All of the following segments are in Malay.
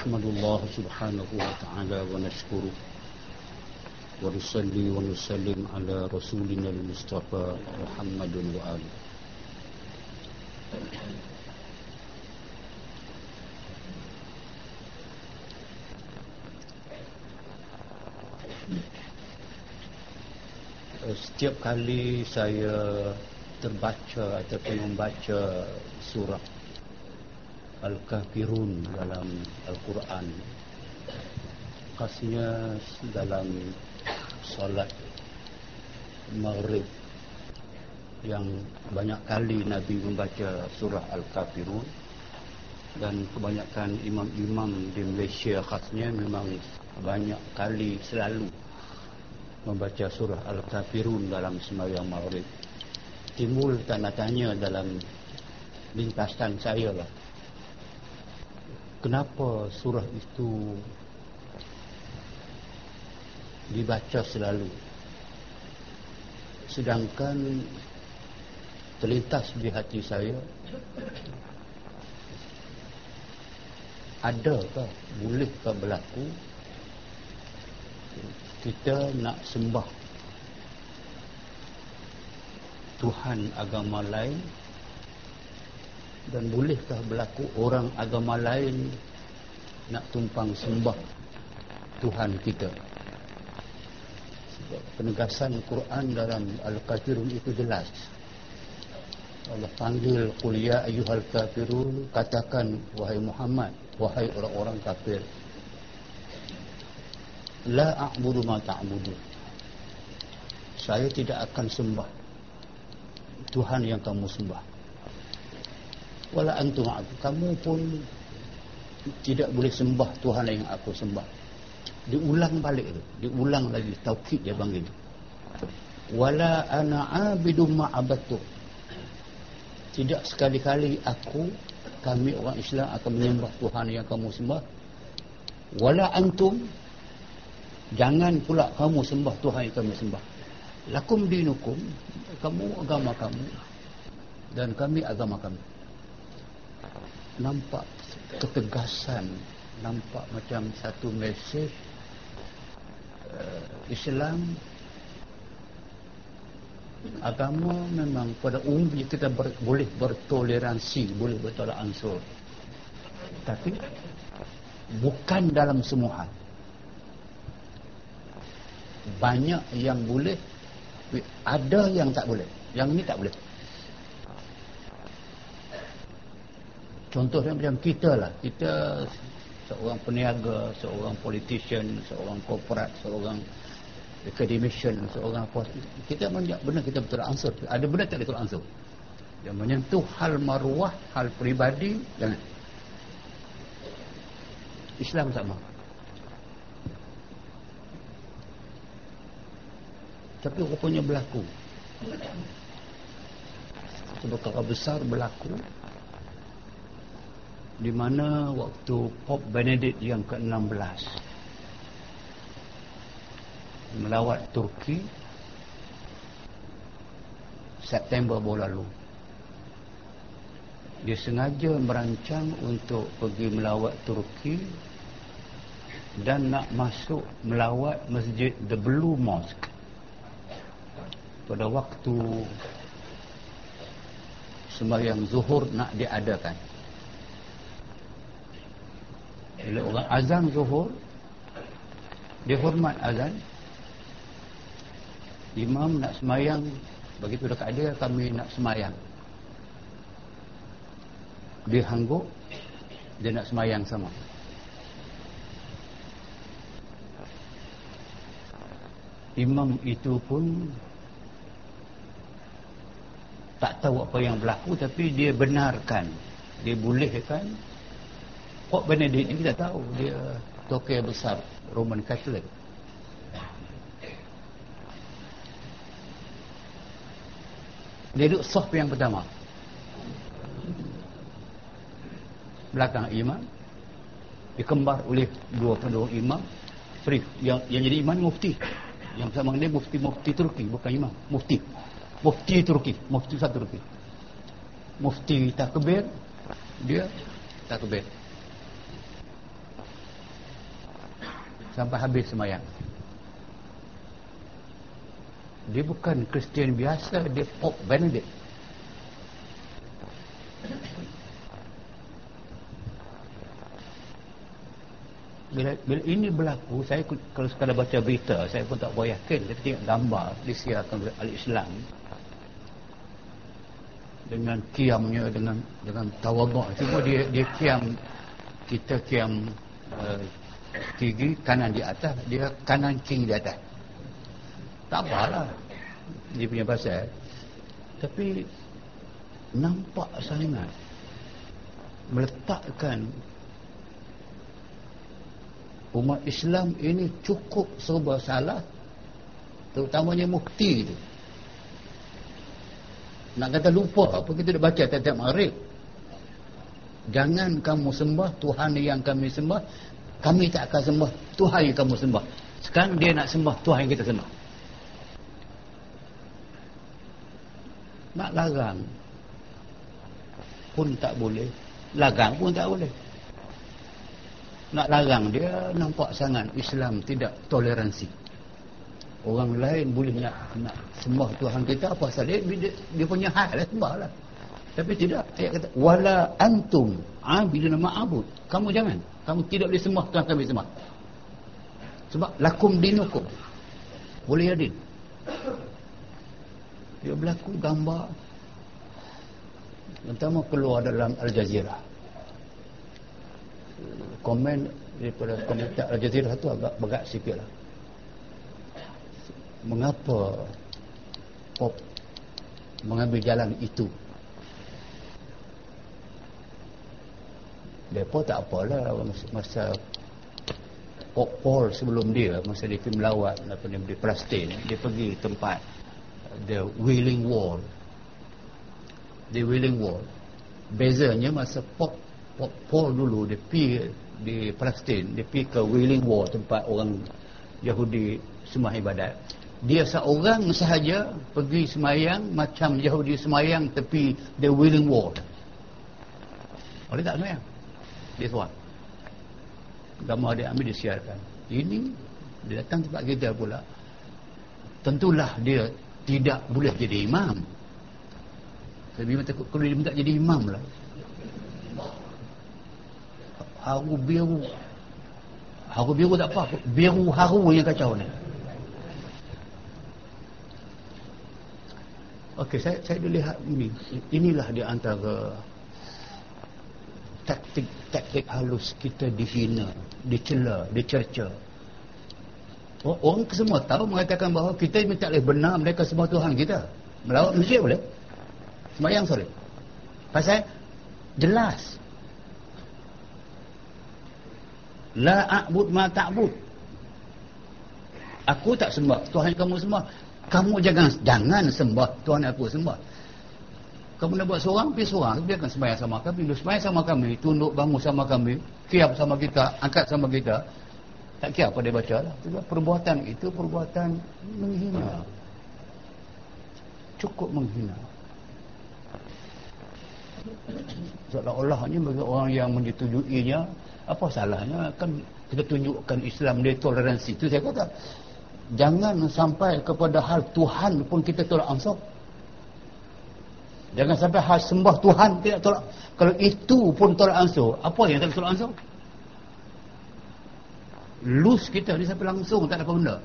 نحمد الله سبحانه وتعالى ونشكره ونصلي ونسلم على رسولنا المصطفى محمد وآله Eh, setiap kali saya terbaca ataupun membaca surah Al-Kafirun dalam Al-Quran. Khasnya dalam solat maghrib yang banyak kali Nabi membaca surah Al-Kafirun. Dan kebanyakan imam-imam di Malaysia khasnya memang banyak kali selalu membaca surah Al-Kafirun dalam sembahyang maghrib. Timbul tanda tanya dalam lintasan saya lah kenapa surah itu dibaca selalu? Sedangkan terlintas di hati saya adakah bolehkah berlaku kita nak sembah Tuhan agama lain dan bolehkah berlaku orang agama lain nak tumpang sembah Tuhan kita? Sebab penegasan Quran dalam Al-Kafirun itu jelas. Allah panggil qul ya ayyuhal kafirun katakan wahai Muhammad wahai orang-orang kafir La a'budu ma ta'budu Saya tidak akan sembah Tuhan yang kamu sembah Wala antum aku. Kamu pun Tidak boleh sembah Tuhan yang aku sembah. Diulang balik tu. Diulang lagi Taukid dia panggil Wala ana abidu ma'abatu. Tidak sekali-kali aku Kami orang Islam akan menyembah Tuhan yang kamu sembah. Wala antum Jangan pula kamu sembah Tuhan yang kami sembah. Lakum dinukum, kamu agama kamu dan kami agama kami. Nampak ketegasan, nampak macam satu mesej uh, Islam agama memang pada umumnya kita ber, boleh bertoleransi, boleh bertolak ansur. Tapi bukan dalam semua hal. Banyak yang boleh ada yang tak boleh. Yang ini tak boleh contohnya macam kita lah. Kita seorang peniaga seorang politician seorang korporat seorang academician seorang apa. Kita banyak benar kita betul ansur. Ada benar tak betul ansur? Yang menyentuh hal maruah hal peribadi jangan. Islam sama. Tapi rupanya berlaku. Seberapa besar berlaku di mana waktu Pope Benedict yang ke-16? Melawat Turki September baru lalu. Dia sengaja merancang untuk pergi melawat Turki dan nak masuk melawat masjid The Blue Mosque. Pada waktu sembahyang zuhur nak diadakan bila orang. Azan zuhur. Dia hormat azan. Imam nak semayang. Begitu dekat dia kami nak semayang. Dia hangguk. Dia nak semayang sama. Imam itu pun tak tahu apa yang berlaku tapi dia benarkan. Dia bolehkan Pope Benedict ni kita tahu dia tokoh besar Roman Catholic. Dia duduk soft yang pertama. Belakang imam dikembar oleh dua penduduk imam. Free yang yang jadi imam mufti. Yang sama dia mufti mufti Turki bukan imam mufti. Mufti Turki mufti satu Turki. Mufti takbir dia takbir sampai habis semayang. Dia bukan Kristian biasa dia Pope Benedict. Bila, bila ini berlaku saya kalau sekadar baca berita saya pun tak boleh yakin. Kita tengok gambar disiarkan oleh al-Islam dengan kiamnya dengan dengan tawaduk. Cuma dia dia kiam kita kiam uh, tinggi kanan di atas dia kanan king di atas. Tak apalah. Dia punya pasal. Tapi nampak sangat meletakkan umat Islam ini cukup serba salah terutamanya mufti itu. Nak kata lupa apa kita dah baca tiap-tiap maghrib jangan kamu sembah Tuhan yang kami sembah kami tak akan sembah Tuhan yang kamu sembah. Sekarang dia nak sembah Tuhan yang kita sembah. Nak larang pun tak boleh. Larang pun tak boleh. Nak larang dia nampak sangat Islam tidak toleransi. Orang lain boleh nak nak sembah Tuhan kita apa pasal dia, dia, dia punya hak lah sembah lah. Tapi tidak ayat kata wala antum abiduna ma'abud kamu jangan kamu tidak boleh sembah Tuhan kami sembah. Sebab lakum dinukum. Boleh adil dia berlaku gambar. Pertama keluar dalam Al Jazeera. Komen daripada komentar Al Jazeera tu agak berat sikit lah. Mengapa pop mengambil jalan itu mereka tak apalah masa, Paul sebelum dia masa dia pergi melawat apa ni di Palestin dia pergi tempat the Wailing Wall. The Wailing Wall. Bezanya masa Pop, Pop Paul dulu dia pergi di Palestin dia pergi ke Wailing Wall tempat orang Yahudi semua ibadat. Dia seorang sahaja pergi semayang macam Yahudi semayang tepi the Wailing Wall. Boleh tak semayang dia seorang gambar dia ambil disiarkan ini dia datang tempat kita pula. Tentulah dia tidak boleh jadi imam. Saya memang takut kalau dia minta jadi imam lah. Haru biru. Haru biru tak apa. Biru haru yang kacau ni. Okey, saya saya lihat ini. Inilah di antara taktik-taktik halus kita dihina, dicela, dicerca. Orang semua tahu mengatakan bahawa kita tak boleh benar mereka semua Tuhan kita. Melawat masjid boleh. Semayang sorry. Pasal jelas. La a'bud ma ta'bud. Aku tak sembah Tuhan kamu semua. Kamu jangan jangan sembah Tuhan aku sembah. Kamu nak buat seorang, pergi seorang. Dia akan sembahyang sama kami. Dia sembahyang sama kami. Tunduk bangun sama kami. Kiap sama kita. Angkat sama kita. Tak kira apa dia baca lah. Perbuatan itu perbuatan menghina. Cukup menghina. Seolah-olahnya bagi orang yang menyetujuinya, apa salahnya? Kan kita tunjukkan Islam dia toleransi. Itu saya kata. Jangan sampai kepada hal Tuhan pun kita tolak ansur. Jangan sampai hal sembah Tuhan tidak tolak. Kalau itu pun tolak ansur, apa yang tak tolak ansur? lose kita ni sampai langsung tak ada apa benda.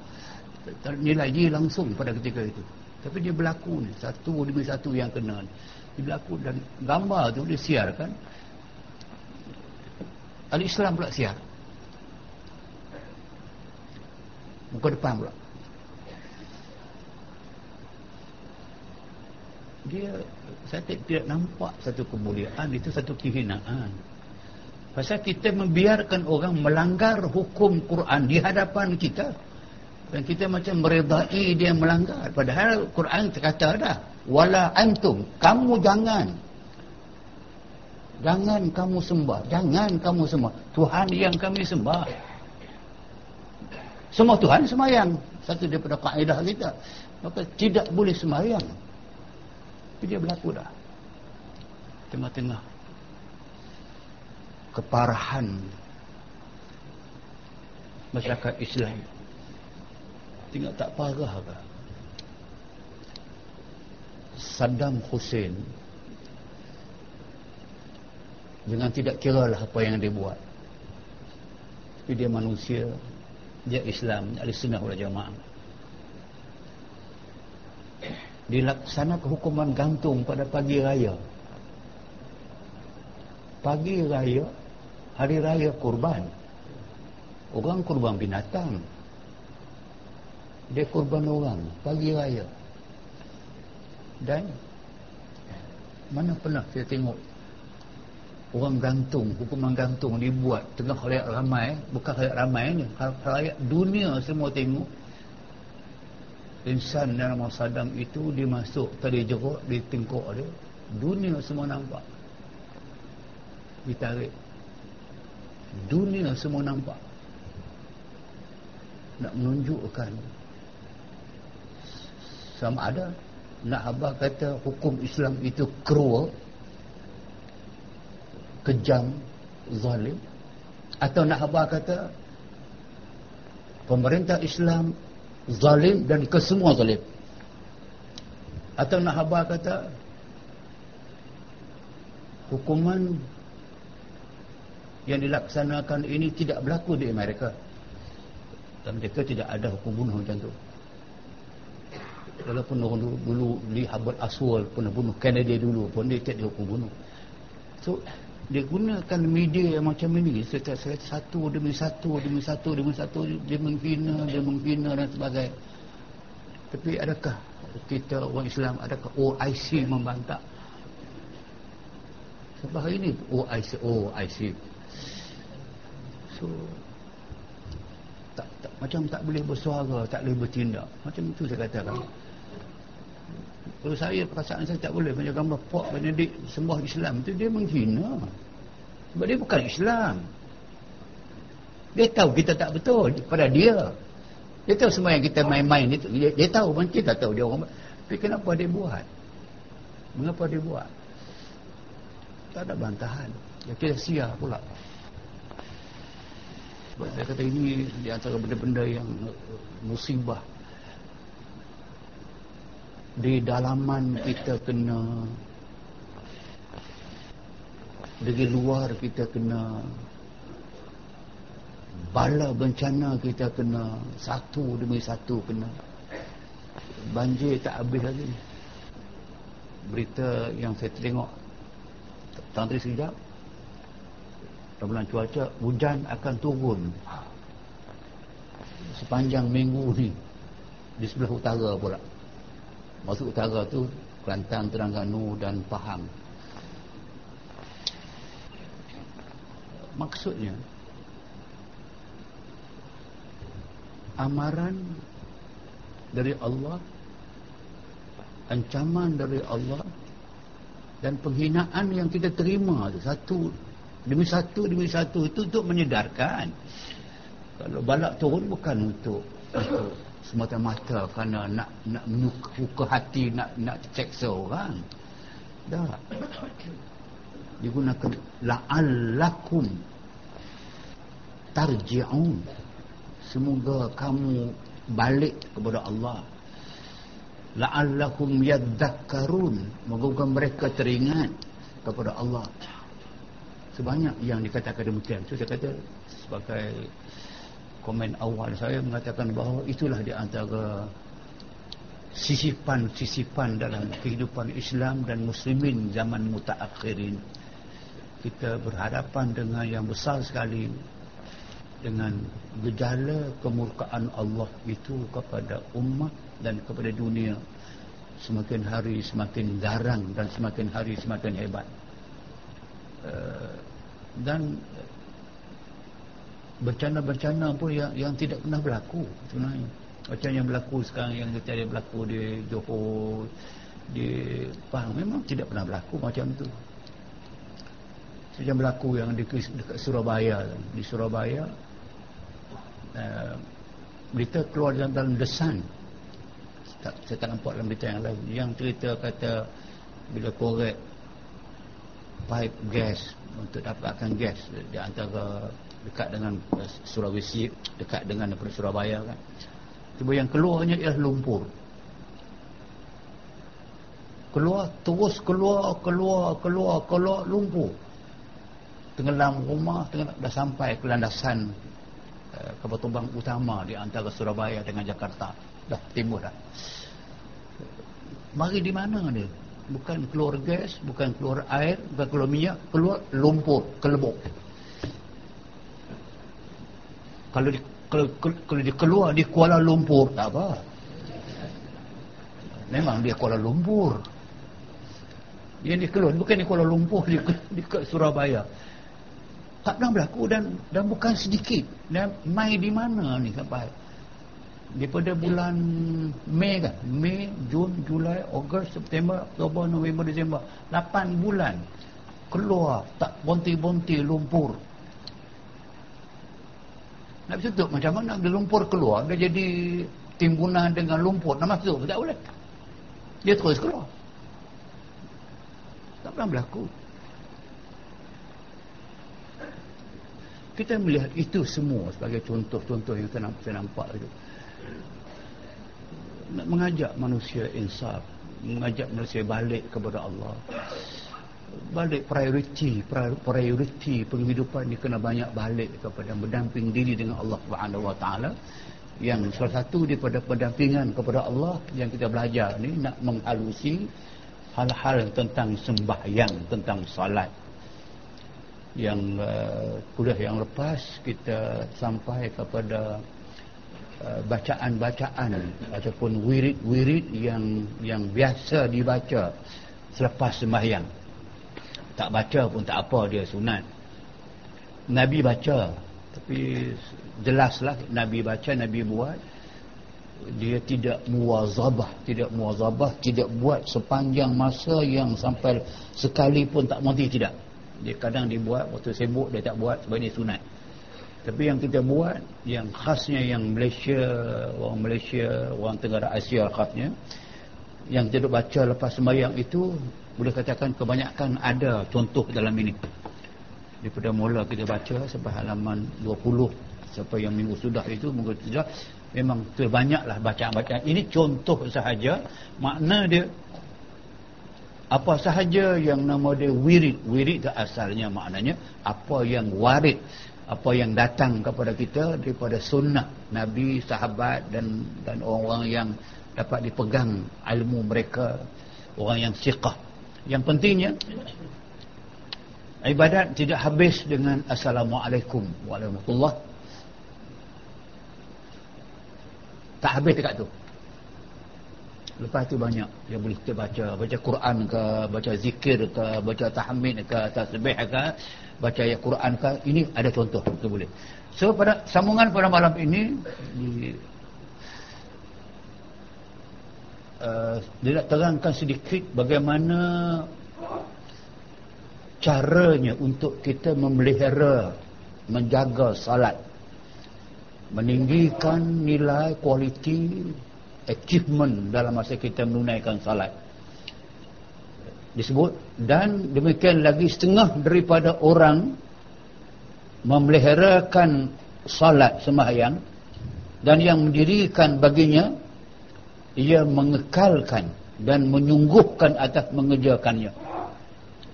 Nilai dia langsung pada ketika itu. Tapi dia berlaku ni satu demi satu yang kena ni. Dia berlaku dan gambar tu dia siarkan. Al-Islam pula siar. Muka depan pula dia saya tidak nampak satu kemuliaan itu satu kehinaan. Pasal kita membiarkan orang melanggar hukum Quran di hadapan kita dan kita macam meredai dia melanggar. Padahal Quran terkata dah wala antum kamu jangan. Jangan kamu sembah jangan kamu sembah. Tuhan yang kami sembah. Semua Tuhan semayang satu daripada kaedah kita. Maka tidak boleh semayang tapi dia berlaku dah. Tengah-tengah. Keparahan. Masyarakat Islam. Tinggal tak parah ke? Saddam Hussein. Jangan tidak kira lah apa yang dia buat. Tapi dia manusia. Dia Islam. Dia al-Sunnah wal-Jamaah dilaksanakan hukuman gantung pada pagi raya. Pagi raya hari raya kurban. Orang kurban binatang. Dia kurban orang pagi raya. Dan mana pernah saya tengok orang gantung hukuman gantung dibuat tengah rakyat ramai bukan rakyat ramai ni. Rakyat dunia semua tengok insan yang nama Saddam itu dia masuk tadi jeruk di tengkok dia. Dunia semua nampak. Ditarik. Dunia semua nampak. Nak menunjukkan sama ada. Nak abah kata hukum Islam itu cruel kejam zalim. Atau nak abah kata pemerintah Islam zalim dan ke semua zalim. Atau nak habar kata hukuman yang dilaksanakan ini tidak berlaku di Amerika. Dan mereka tidak ada hukum bunuh macam tu. Walaupun orang dulu, dulu di Hubbard Aswell pernah bunuh Kennedy dulu pun dia tidak dihukum bunuh. So dia gunakan media yang macam ini. Setiap satu demi satu demi satu demi satu dia menghina dia menghina dan sebagainya. Tapi adakah kita orang Islam adakah OIC membantah? Sebab hari ini OIC OIC so tak, tak, macam tak boleh bersuara tak boleh bertindak. Macam itu saya katakan kalau saya perasaan saya tak boleh macam gambar Pok Benedict sembah Islam tu dia menghina. Sebab dia bukan Islam. Dia tahu kita tak betul pada dia. Dia tahu semua yang kita main-main itu. Dia, dia tahu pun kita tahu dia orang. Tapi kenapa dia buat? Mengapa dia buat? Tak ada bantahan. Ya kita sia pula. Sebab saya kata ini di antara benda-benda yang musibah di dalaman kita kena. Dari luar kita kena. Bala bencana kita kena. Satu demi satu kena. Banjir tak habis lagi. Berita yang saya tengok tadi sekejap. Bulan cuaca hujan akan turun. Sepanjang minggu ni di sebelah utara pula Masuk utara tu Kelantan, Terengganu dan Pahang. Maksudnya Amaran dari Allah Ancaman dari Allah Dan penghinaan yang kita terima tu Satu. Demi satu demi satu Itu untuk menyedarkan. Kalau balak turun bukan untuk Untuk semata-mata kerana nak nak menyuka hati nak nak ceksa orang dah digunakan la'allakum tarji'un. Semoga kamu balik kepada Allah. La'allakum yadzakkarun moga mereka teringat kepada Allah. Sebanyak yang dikatakan demikian. So saya kata sebagai komen awal saya mengatakan bahawa itulah di antara sisipan-sisipan dalam kehidupan Islam dan Muslimin zaman mutaakhirin. Kita berhadapan dengan yang besar sekali dengan gejala kemurkaan Allah itu kepada umat dan kepada dunia. Semakin hari semakin garang dan semakin hari semakin hebat. Uh, dan bencana-bencana pun yang yang tidak pernah berlaku sebenarnya. Macam yang berlaku sekarang yang kita ada berlaku di Johor di Pahang memang tidak pernah berlaku macam tu. Macam berlaku yang di dekat Surabaya di Surabaya uh, berita keluar dalam, dalam The Sun. Tak, saya tak nampak dalam berita yang lain. Yang cerita kata bila korek pipe gas untuk dapatkan gas di antara dekat dengan eh, Sulawesi dekat dengan daripada Surabaya kan. Tiba yang keluarnya ialah lumpur. Keluar terus keluar keluar keluar keluar lumpur. Tenggelam rumah tenggelam, dah sampai ke landasan uh, kapal tumbang utama di antara Surabaya dengan Jakarta. Dah timbul dah. Mari di mana dia? Bukan keluar gas bukan keluar air bukan keluar minyak keluar lumpur kelebuk kalau di, kalau, kalau dia keluar di Kuala Lumpur. Tak apa. Memang dia Kuala Lumpur. Yang dia keluar. Bukan di Kuala Lumpur di, di, Surabaya. Tak pernah berlaku dan dan bukan sedikit. Dan mai di mana ni sampai? Daripada bulan Mei kan? Mei, Jun, Julai, Ogos, September, Oktober, November, Disember 8 bulan keluar. Tak bonti-bonti lumpur nak tutup macam mana? Dia lumpur keluar dia jadi timbunan dengan lumpur. Nak masuk tak boleh. Dia terus keluar. Tak pernah berlaku. Kita melihat itu semua sebagai contoh-contoh yang saya nampak itu. Nak mengajak manusia insaf mengajak manusia balik kepada Allah balik prioriti prioriti penghidupan ni kena banyak balik kepada berdamping diri dengan Allah Subhanahu Wa Taala. Yang salah satu daripada pendampingan kepada Allah yang kita belajar ni nak menghalusi hal-hal tentang sembahyang tentang salat yang uh, kuliah yang lepas kita sampai kepada uh, bacaan-bacaan ataupun wirid-wirid yang yang biasa dibaca selepas sembahyang tak baca pun tak apa dia sunat. Nabi baca. Tapi jelaslah Nabi baca Nabi buat. Dia tidak muwazabah tidak muwazabah tidak buat sepanjang masa yang sampai sekali pun tak mati tidak. Dia kadang dibuat waktu sibuk dia tak buat sebab dia sunat. Tapi yang kita buat yang khasnya yang Malaysia orang Malaysia orang Tenggara Asia khasnya yang kita baca lepas sembahyang itu boleh katakan kebanyakan ada contoh dalam ini. Daripada mula kita baca sampai halaman 20 sampai yang minggu sudah itu minggu sudah memang terbanyaklah bacaan-bacaan. Ini contoh sahaja makna dia apa sahaja yang nama dia wirid. Wirid itu asalnya maknanya apa yang warid apa yang datang kepada kita daripada sunnah Nabi, sahabat dan dan orang-orang yang dapat dipegang ilmu mereka orang yang siqah yang pentingnya ibadat tidak habis dengan assalamualaikum warahmatullah. Tak habis dekat tu. Lepas tu banyak yang boleh kita baca, baca Quran ke, baca zikir ke, baca tahmid ke, tasbih ke, baca ayat Quran ke, ini ada contoh kita boleh. So pada sambungan pada malam ini di Uh, dia nak terangkan sedikit bagaimana caranya untuk kita memelihara menjaga salat. Meninggikan nilai kualiti achievement dalam masa kita menunaikan salat. Disebut dan demikian lagi setengah daripada orang memeliharakan salat sembahyang dan yang mendirikan baginya ia mengekalkan dan menyungguhkan atas mengerjakannya.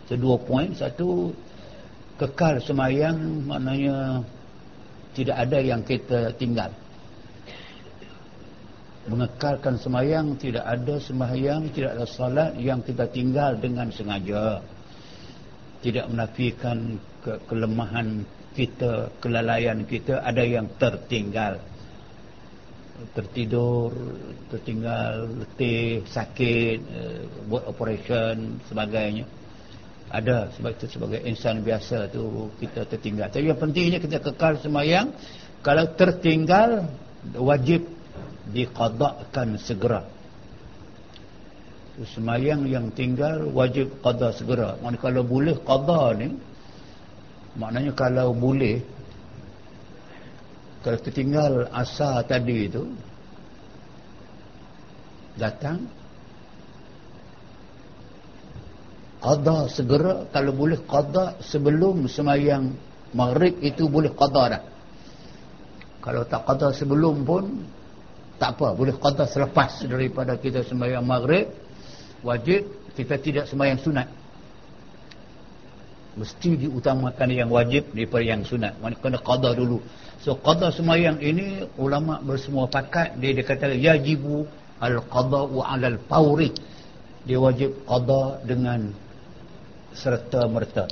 Kedua poin. Satu kekal semayang maknanya tidak ada yang kita tinggal. Mengekalkan semayang tidak ada semayang tidak ada salat yang kita tinggal dengan sengaja. Tidak menafikan ke kelemahan kita kelalaian kita ada yang tertinggal tertidur tertinggal letih sakit uh, buat operation sebagainya. Ada sebab itu sebagai insan biasa tu kita tertinggal. Tapi yang pentingnya kita kekal semayang kalau tertinggal wajib diqadakkan segera. Semayang yang tinggal wajib qada segera. Maknanya kalau boleh qada ni maknanya kalau boleh kalau tertinggal asa tadi itu datang. Qada segera kalau boleh qada sebelum semayang maghrib itu boleh qada dah. Kalau tak qada sebelum pun tak apa boleh qada selepas daripada kita sembahyang maghrib. Wajib kita tidak sembahyang sunat. Mesti diutamakan yang wajib daripada yang sunat. Kena qada dulu so qada sembahyang ini ulama bersemua pakat dia dia kata yajibu al qada wa al fawri. Dia wajib qada dengan serta merta.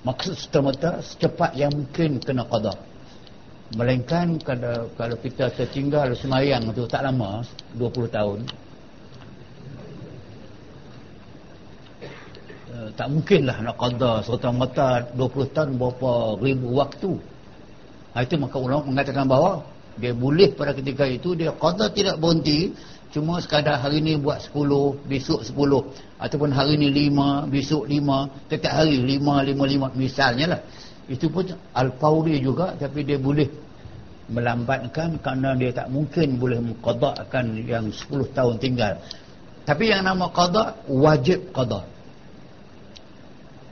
Maksud serta merta secepat yang mungkin kena qada Melainkan kalau, kalau kita tertinggal semayang tu tak lama 20 tahun uh, Tak mungkinlah nak qadar serta-merta 20 tahun berapa ribu waktu Itu maka ulama mengatakan bahawa Dia boleh pada ketika itu dia qadar tidak berhenti Cuma sekadar hari ni buat 10 Besok 10 Ataupun hari ni 5 Besok 5 Setiap hari 5, 5, 5 Misalnya lah. Itu pun al-fawri juga tapi dia boleh melambatkan kerana dia tak mungkin boleh mengqadakkan yang 10 tahun tinggal. Tapi yang nama qada wajib qada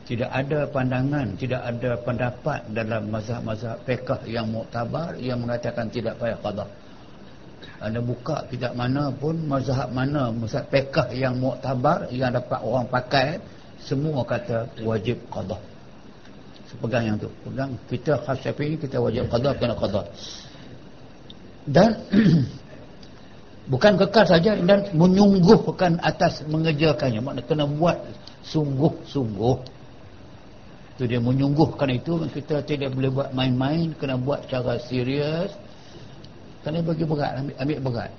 tidak ada pandangan tidak ada pendapat dalam mazhab-mazhab fiqh yang muktabar yang mengatakan tidak payah qada anda buka kitab mana pun mazhab mana mazhab fiqh yang muktabar yang dapat orang pakai semua kata wajib qada pegang yang tu. Pegang. Kita khas syafi'i kita wajib qada kena qada dan bukan kekal saja dan menyungguhkan atas mengejarkannya. Makna kena buat sungguh-sungguh tu dia menyungguhkan itu kita tidak boleh buat main-main kena buat secara serius. Kena bagi berat ambil, ambil berat.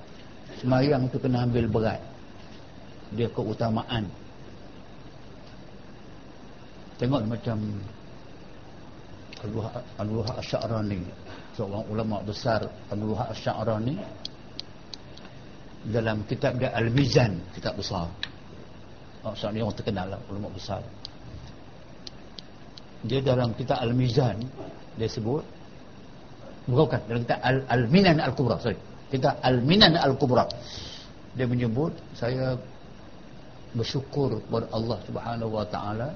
Semayang tu kena ambil berat. Dia keutamaan. Tengok macam Al-Luha Asy'arani. Seorang ulama besar Al-Luha Asy'arani. Dalam kitab dia Al-Mizan kitab besar. Oh, seorang yang terkenal lah, ulama besar dia dalam kitab Al-Mizan dia sebut bukan dalam kitab Al-Minan Al-Kubra sorry kitab Al-Minan Al-Kubra dia menyebut saya bersyukur kepada Allah Subhanahu wa taala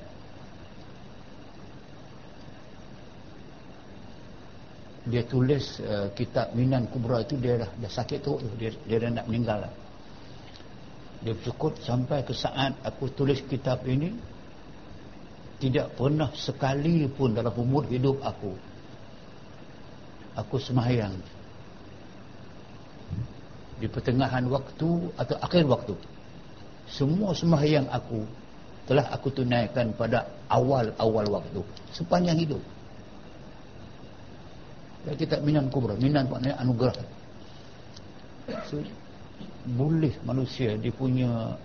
dia tulis uh, kitab Minan Kubra itu dia dah, dah sakit tu dia, dia dah nak meninggal lah. dia cukup sampai ke saat aku tulis kitab ini tidak pernah sekali pun dalam umur hidup aku aku semayang di pertengahan waktu atau akhir waktu semua semayang aku telah aku tunaikan pada awal-awal waktu sepanjang hidup Ya, kitab Minan Kubra. Minan maknanya anugerah. So, boleh manusia dia punya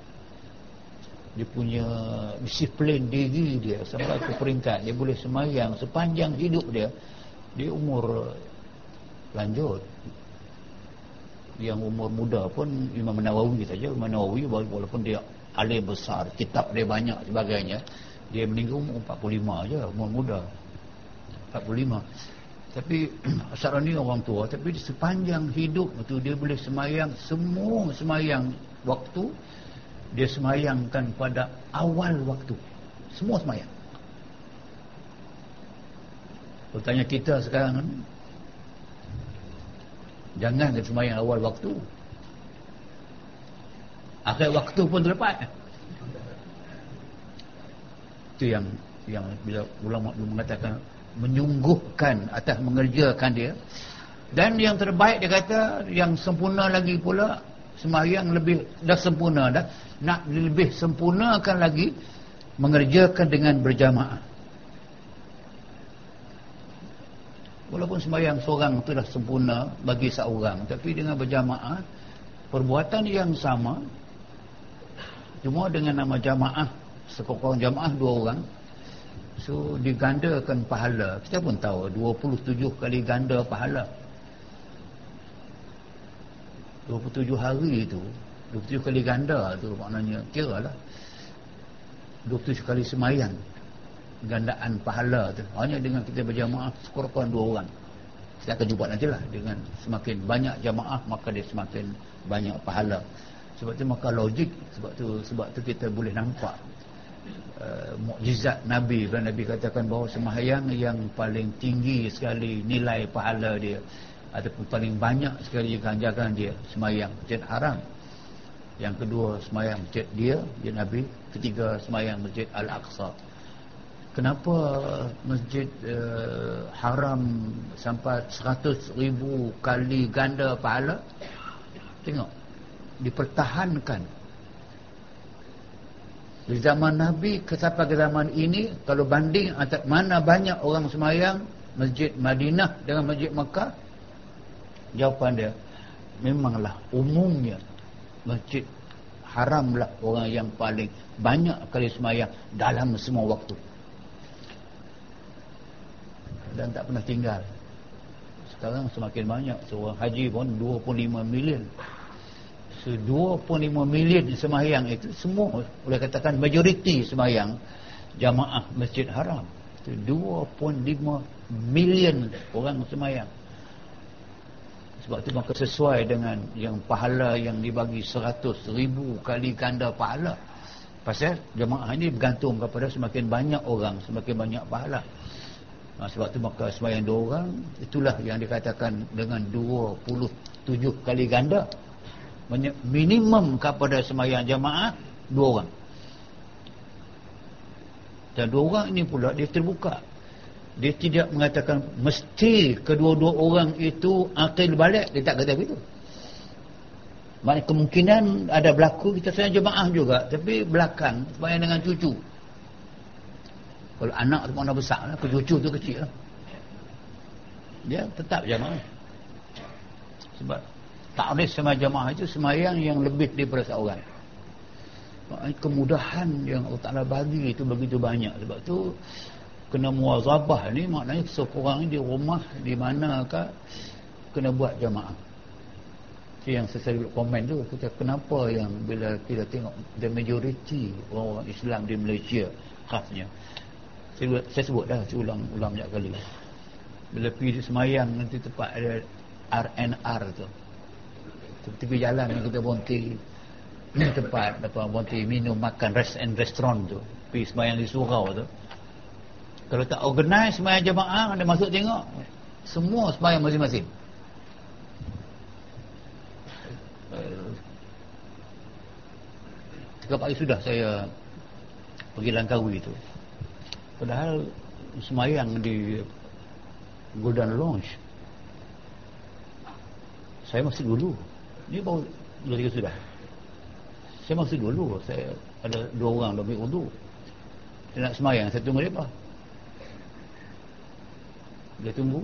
dia punya disiplin diri dia sampai ke peringkat dia boleh semayang sepanjang hidup dia dia umur lanjut. Yang umur muda pun Imam Nawawi saja. Imam Nawawi walaupun dia alim besar kitab dia banyak sebagainya dia meninggal umur 45 je umur muda. 45 tapi Asyara ni orang tua tapi sepanjang hidup itu dia boleh semayang semua semayang waktu dia semayangkan pada awal waktu. Semua semayang. Bertanya kita sekarang kan jangan dia semayang awal waktu. Akhir waktu pun terlepas. Itu yang yang bila ulama mengatakan menyungguhkan atas mengerjakan dia. Dan yang terbaik dia kata yang sempurna lagi pula sembahyang lebih dah sempurna dah. Nak lebih sempurnakan lagi mengerjakan dengan berjamaah. Walaupun sembahyang seorang itu dah sempurna bagi seorang tapi dengan berjamaah perbuatan yang sama cuma dengan nama jamaah sekurang jamaah dua orang so digandakan pahala. Kita pun tahu 27 kali ganda pahala 27 hari itu 27 kali ganda tu maknanya kira lah. 27 kali semayang gandaan pahala tu. Hanya dengan kita berjamaah sekurang-kurang dua orang. Kita akan jumpa nanti lah dengan semakin banyak jamaah maka dia semakin banyak pahala. Sebab tu maka logik sebab tu sebab tu kita boleh nampak uh, mukjizat Nabi. Kerana Nabi katakan bahawa sembahyang yang paling tinggi sekali nilai pahala dia ataupun paling banyak sekali ganjaran dia sembahyang masjid haram. Yang kedua sembahyang masjid dia dia Nabi. Ketiga sembahyang masjid Al-Aqsa. Kenapa masjid uh, haram sampai 100 ribu kali ganda pahala? Tengok dipertahankan. Di zaman Nabi ke sampai ke zaman ini kalau banding mana banyak orang semayang masjid Madinah dengan masjid Mekah jawapan dia memanglah umumnya masjid haramlah orang yang paling banyak kali semayang dalam semua waktu. Dan tak pernah tinggal. Sekarang semakin banyak. Seorang haji pun 25 million. So 25 million semayang itu semua boleh katakan majoriti semayang jamaah masjid haram. 25 million orang semayang sebab itu maka sesuai dengan yang pahala yang dibagi 100 ribu kali ganda pahala. Pasal jemaah ini bergantung kepada semakin banyak orang semakin banyak pahala. Ha, sebab tu maka sembahyang dua orang itulah yang dikatakan dengan 27 kali ganda. Minimum kepada sembahyang jamaah dua orang. Dan dua orang ini pula dia terbuka dia tidak mengatakan mesti kedua-dua orang itu akil balik dia tak kata begitu maknanya kemungkinan ada berlaku kita sayang jemaah juga tapi belakang sembahyang dengan cucu kalau anak tu mana besar lah, cucu tu kecil lah. Dia tetap jamaah. Sebab takrif sama jamaah itu semayang yang lebih daripada seorang. Kemudahan yang Allah Ta'ala bagi itu begitu banyak. Sebab tu kena muazabah ni maknanya seorang di rumah di manakah kena buat jamaah. Itu yang saya selalu komen tu. Kita, kenapa yang bila kita tengok the majority orang-orang Islam di Malaysia khasnya? Saya, saya sebut dah saya ulang ulang banyak kali. Bila pergi semayang nanti tempat ada RNR tu. Tepi jalan kita bonti tempat apa bonti minum makan rest and restaurant tu. Pergi semayang di surau tu kalau tak organize semayang jemaah anda masuk tengok semua semayang masing-masing. Tiga pagi sudah saya pergi Langkawi tu Padahal semayang di Golden Lounge saya masih dulu. Ni baru dua tiga sudah. Saya masih dulu. Saya ada dua orang lebih untuk saya nak semayang tunggu dia dia tunggu.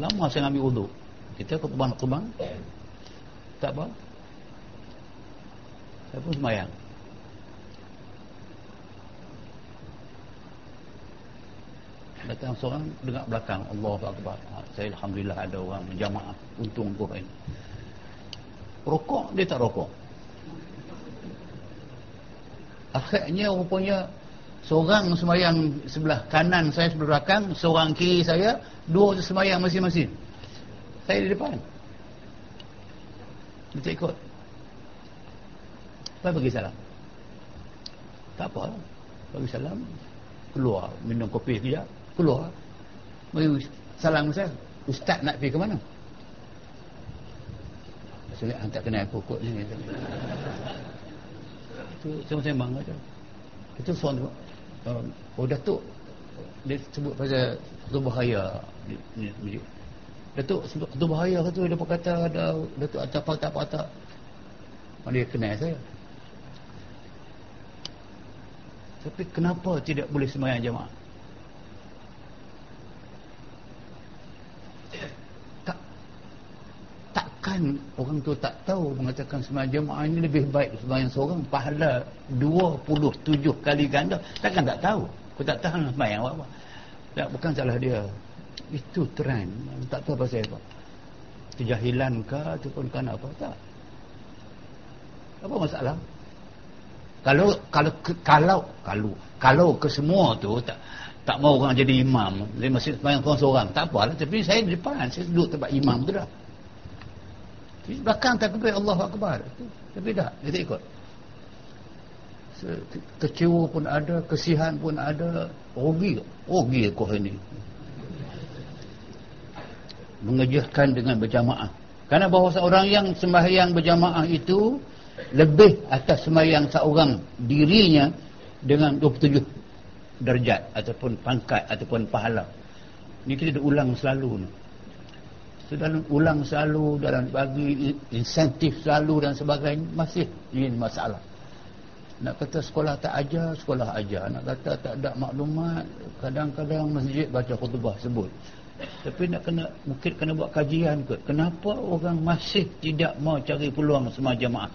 Lama saya ambil uduk. Kita ke terbang-terbang tak apa. Saya pun semayang. Datang seorang dengar belakang. Allah Akbar. Saya Alhamdulillah ada orang jamaah untung aku ini rokok dia tak rokok. Akhirnya rupanya seorang semayang sebelah kanan saya sebelah belakang seorang kiri saya dua semayang masing-masing. Saya di depan. Dia tak ikut. Saya bagi salam. Tak apa. Bagi salam. Keluar. Minum kopi sekejap. Keluar. Bagi salam saya ustaz nak pergi ke mana? Saya hantar kena pokok ni itu sama-sama aja. Itu soal um, oh datuk dia sebut pasal Datuk Bahaya. Datuk sebut Datuk Bahaya tu dia kata ada Datuk atas patah-patah dia kenal saya? Tapi kenapa tidak boleh semayang jemaah tak takkan orang tu tak tahu mengatakan semayang jemaah ini lebih baik semayang seorang pahala 27 kali ganda. Takkan tak tahu. Aku tak tahu semayang apa-apa tak, bukan salah dia. Itu trend tak tahu pasal apa. Kejahilan ke ataupun kan apa tak. Apa masalah? Kalau kalau kalau kalau kalau ke semua tu tak tak mau orang jadi imam. Dia masih sembahyang seorang-seorang tak apalah. Tapi saya di depan. Saya duduk tempat imam tu dah di belakang takbir Allah Akbar. Tapi tak kita ikut kecewa pun ada kesihan pun ada. Rugi. Rugi kau ini mengejutkan dengan berjamaah. Kerana bahawa seorang yang sembahyang berjamaah itu lebih atas semayang seorang dirinya dengan 27 darjat ataupun pangkat ataupun pahala. Ini kita dah ulang selalu ni sudah ulang selalu dalam bagi insentif selalu dan sebagainya masih ini masalah. Nak kata sekolah tak ajar sekolah ajar. Nak kata tak ada maklumat kadang-kadang masjid baca khutbah sebut. Tapi nak kena mungkin kena buat kajian ke? Kenapa orang masih tidak mau cari peluang semua jemaah?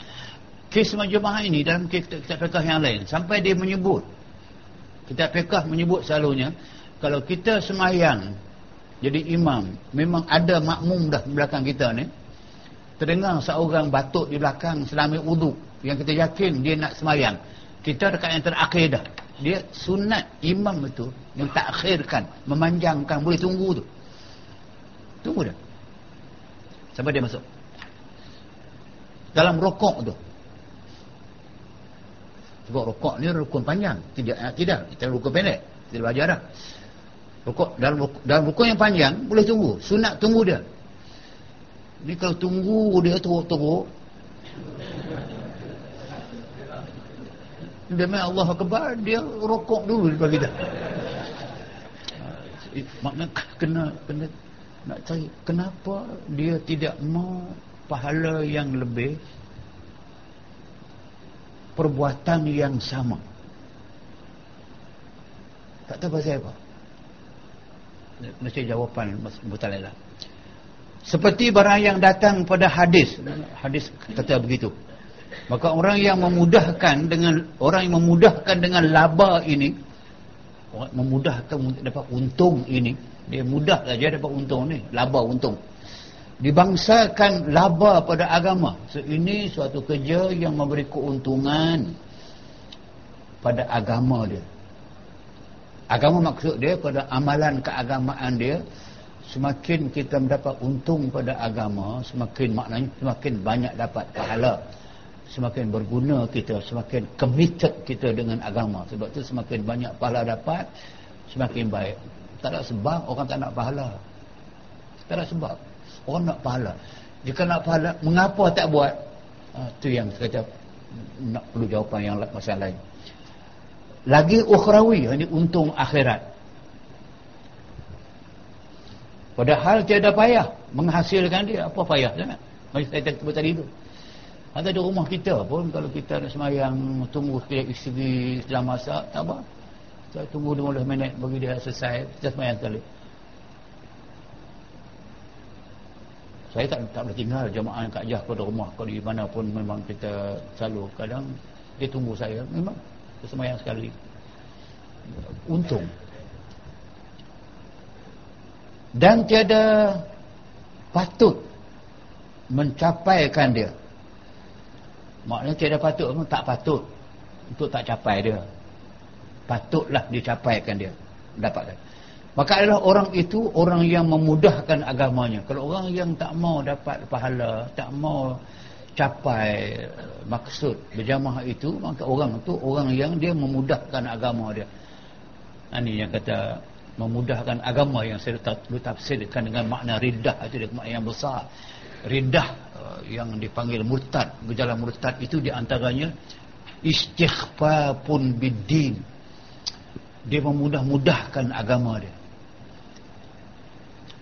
Kes majmah ini dalam kitab fiqh yang lain sampai dia menyebut. Kitab fiqh menyebut selalunya kalau kita semayang jadi imam memang ada makmum dah di belakang kita ni. Terdengar seorang batuk di belakang selama wudu yang kita yakin dia nak semayang. Kita dekat yang terakhir dah dia sunat imam itu yang takhirkan memanjangkan. Boleh tunggu tu. Tunggu dah. Sampai dia masuk. Dalam rokok tu. Sebab rokok ni rukun panjang. Tidak tidak, kita rukun pendek. Kita belajar dah. Rokok dalam rukun, dalam rukun yang panjang boleh tunggu. Sunat tunggu dia. Ni kalau tunggu dia teruk-teruk dia main Allah Akbar dia rokok dulu depan kita eh, maknanya kena kena nak cari kenapa dia tidak mau pahala yang lebih perbuatan yang sama tak tahu pasal apa mesti jawapan mutalalah seperti barang yang datang pada hadis. Hadis kata begitu. Maka orang yang memudahkan dengan orang yang memudahkan dengan laba ini orang memudahkan dapat untung ini dia mudah saja dapat untung ni laba untung. Dibangsakan laba pada agama. So, ini suatu kerja yang memberi keuntungan pada agama dia agama maksud dia pada amalan keagamaan dia semakin kita mendapat untung pada agama semakin maknanya semakin banyak dapat pahala. Semakin berguna kita semakin committed kita dengan agama. Sebab tu semakin banyak pahala dapat semakin baik. Tak ada sebab orang tak nak pahala. Tak ada sebab. Orang nak pahala. Jika nak pahala mengapa tak buat? Ha, tu yang saya kata nak perlu jawapan yang masalah lain lagi ukhrawi ini untung akhirat. Padahal tiada payah menghasilkan dia. Apa payah sangat macam saya sebut tadi tu. Ada di rumah kita pun kalau kita nak semayang tunggu sekejap isteri sedang masak tak apa. Saya tunggu 15 minit bagi dia selesai kita semayang sekali. Saya tak tak boleh tinggal jemaah yang kajah pada rumah. Kalau di mana pun memang kita selalu kadang dia tunggu saya memang kesemayang sekali. Untung. Dan tiada patut mencapaikan dia. Maknanya tiada patut pun tak patut untuk tak capai dia. Patutlah dicapaikan dia. Dapatkan Maka adalah orang itu orang yang memudahkan agamanya. Kalau orang yang tak mau dapat pahala, tak mau capai maksud berjamaah itu, maka orang itu orang yang dia memudahkan agama dia. Ini yang kata memudahkan agama yang saya tafsirkan dengan makna ridah itu dia makna yang besar. Ridah uh, yang dipanggil murtad, gejala murtad itu di antaranya istighfar pun bidin dia memudah-mudahkan agama dia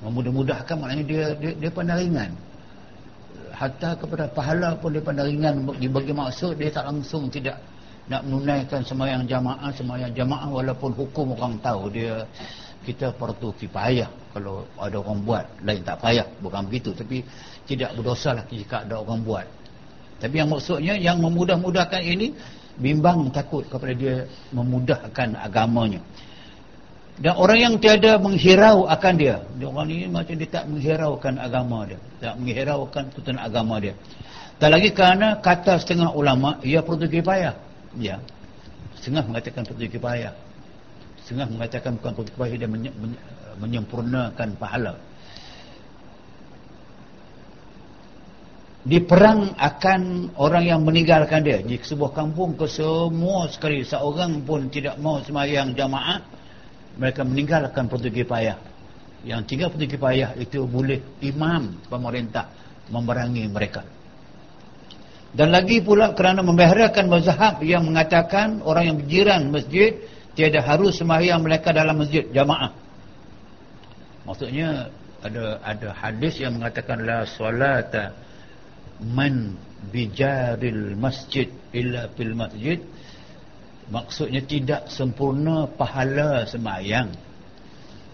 memudah-mudahkan maknanya dia dia, dia pandang ringan hatta kepada pahala pun dia pandang ringan dibagi maksud dia tak langsung tidak nak menunaikan semayang jamaah semayang jamaah walaupun hukum orang tahu dia kita perlu kipayah kalau ada orang buat lain tak payah. Bukan begitu. Tapi tidak berdosa lah jika ada orang buat. Tapi yang maksudnya yang memudah-mudahkan ini bimbang takut kepada dia memudahkan agamanya dan orang yang tiada menghirau akan dia. Orang ini macam dia tak menghiraukan agama dia. Tak menghiraukan tuntutan agama dia. Tak lagi kerana kata setengah ulama ia perlu kipayah ya. Setengah mengatakan perlu kipayah setengah mengatakan bukan perlu kipayah dia menyempurnakan pahala. Di perang akan orang yang meninggalkan dia. Di sebuah kampung ke semua sekali. Seorang pun tidak mau semayang jamaah mereka meninggalkan pertugi payah. Yang tinggal pertugi payah itu boleh imam pemerintah memerangi mereka. Dan lagi pula kerana membaharakan mazhab yang mengatakan orang yang berjiran masjid tiada harus semayang mereka dalam masjid jamaah. Maksudnya ada ada hadis yang mengatakan la solata man bijaril masjid illa fil masjid maksudnya tidak sempurna pahala semayang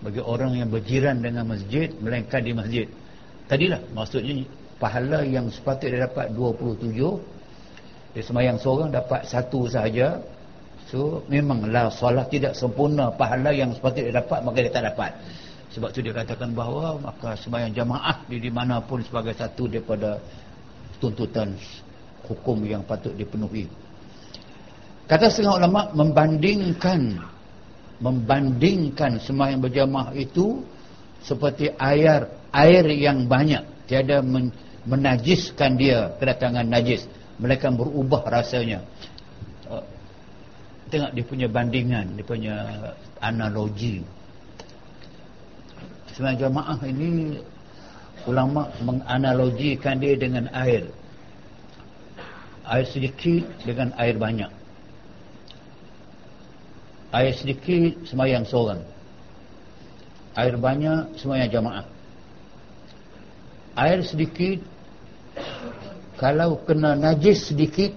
bagi orang yang berjiran dengan masjid melainkan di masjid. Tadilah maksudnya pahala yang sepatutnya dapat 27 dia semayang seorang dapat satu sahaja. So memanglah solat tidak sempurna pahala yang sepatutnya dapat maka dia tak dapat. Sebab tu dia katakan bahawa maka semayang jamaah di, di mana pun sebagai satu daripada tuntutan hukum yang patut dipenuhi. Kata setengah ulama membandingkan membandingkan semua yang berjamaah itu seperti air air yang banyak. Tiada men, menajiskan dia kedatangan najis. Mereka berubah rasanya. Uh, tengok dia punya bandingan dia punya analogi. Semua jamaah ini ulama menganalogikan dia dengan air. Air sedikit dengan air banyak air sedikit semayang seorang. Air banyak semayang jamaah. Air sedikit kalau kena najis sedikit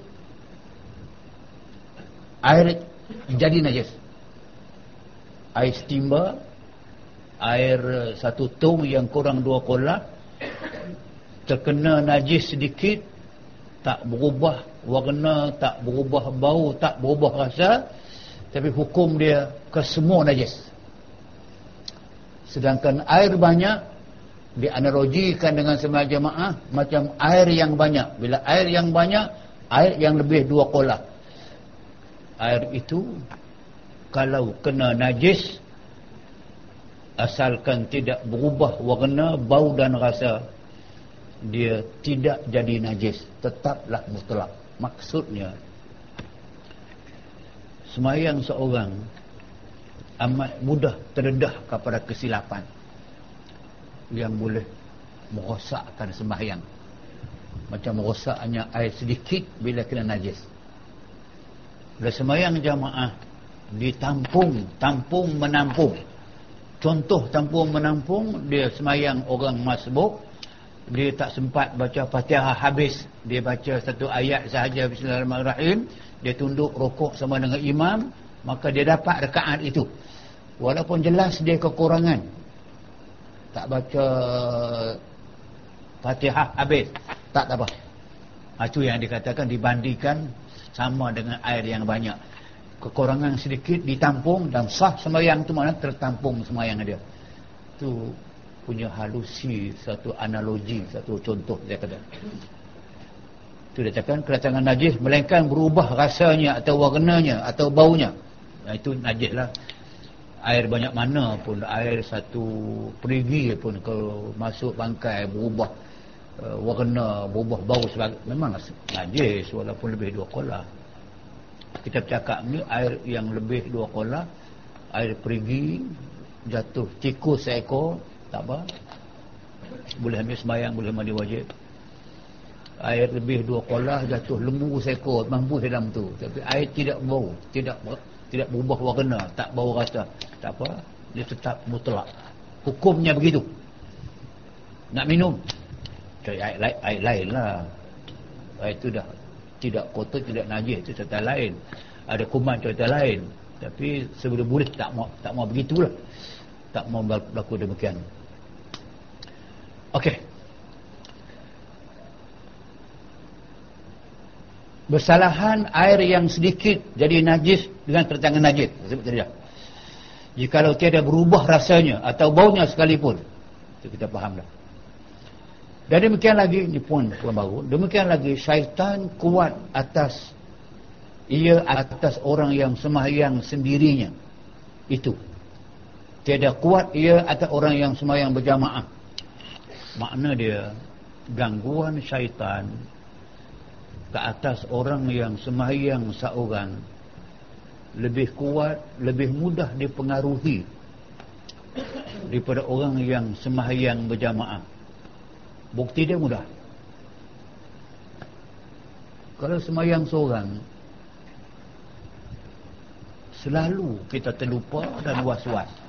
air jadi najis. Air setimba air satu tong yang kurang dua kolak terkena najis sedikit tak berubah warna tak berubah bau tak berubah rasa tapi hukum dia ke semua najis. Sedangkan air banyak dianalogikan dengan semua jemaah macam air yang banyak. Bila air yang banyak air yang lebih dua kolak air itu kalau kena najis asalkan tidak berubah warna bau dan rasa dia tidak jadi najis. Tetaplah mutlak. Maksudnya semayang seorang amat mudah terdedah kepada kesilapan. Yang boleh merosakkan sembahyang macam merosaknya air sedikit bila kena najis. Bila sembahyang jamaah ditampung tampung menampung. Contoh tampung menampung dia semayang orang masbuk dia tak sempat baca fatihah habis. Dia baca satu ayat sahaja bismillahirrahmanirrahim. Dia tunduk rokok sama dengan imam maka dia dapat rekaat itu. Walaupun jelas dia kekurangan. Tak baca fatihah habis. Tak apa. Itu yang dikatakan dibandingkan sama dengan air yang banyak. Kekurangan sedikit ditampung dan sah semayang itu mana tertampung semayang dia. Itu punya halusi satu analogi satu contoh dia kata. Itu dia cakap kedatangan najis melainkan berubah rasanya atau warnanya atau baunya. Nah, itu najis lah. Air banyak mana pun air satu perigi pun kalau masuk bangkai berubah uh, warna berubah bau sebagai memang najis walaupun lebih dua kola. Kita cakap ni air yang lebih dua kola air perigi jatuh tikus seekor tak apa. Boleh ambil sembahyang boleh mandi wajib. Air lebih dua kolah jatuh lembu seekor mampu dalam tu. Tapi air tidak bau tidak tidak berubah warna tak bau rasa. Tak apa dia tetap mutlak. Hukumnya begitu. Nak minum? Cari air, air, air lain lah. Air itu dah tidak kotor tidak najis itu cerita lain. Ada kuman cerita lain. Tapi sebelum boleh tak mau tak mau begitulah. Tak mau berlaku demikian okey. Bersalahan air yang sedikit jadi najis dengan tertangan najis. Sebut tadi dah. Jikalau tiada berubah rasanya atau baunya sekalipun. Itu kita faham dah. Dan demikian lagi ini pun puan baru. Demikian lagi syaitan kuat atas ia atas orang yang sembahyang sendirinya. Itu. Tiada kuat ia atas orang yang sembahyang berjamaah makna dia gangguan syaitan ke atas orang yang sembahyang seorang lebih kuat, lebih mudah dipengaruhi daripada orang yang sembahyang berjamaah. Bukti dia mudah. Kalau sembahyang seorang selalu kita terlupa dan was-was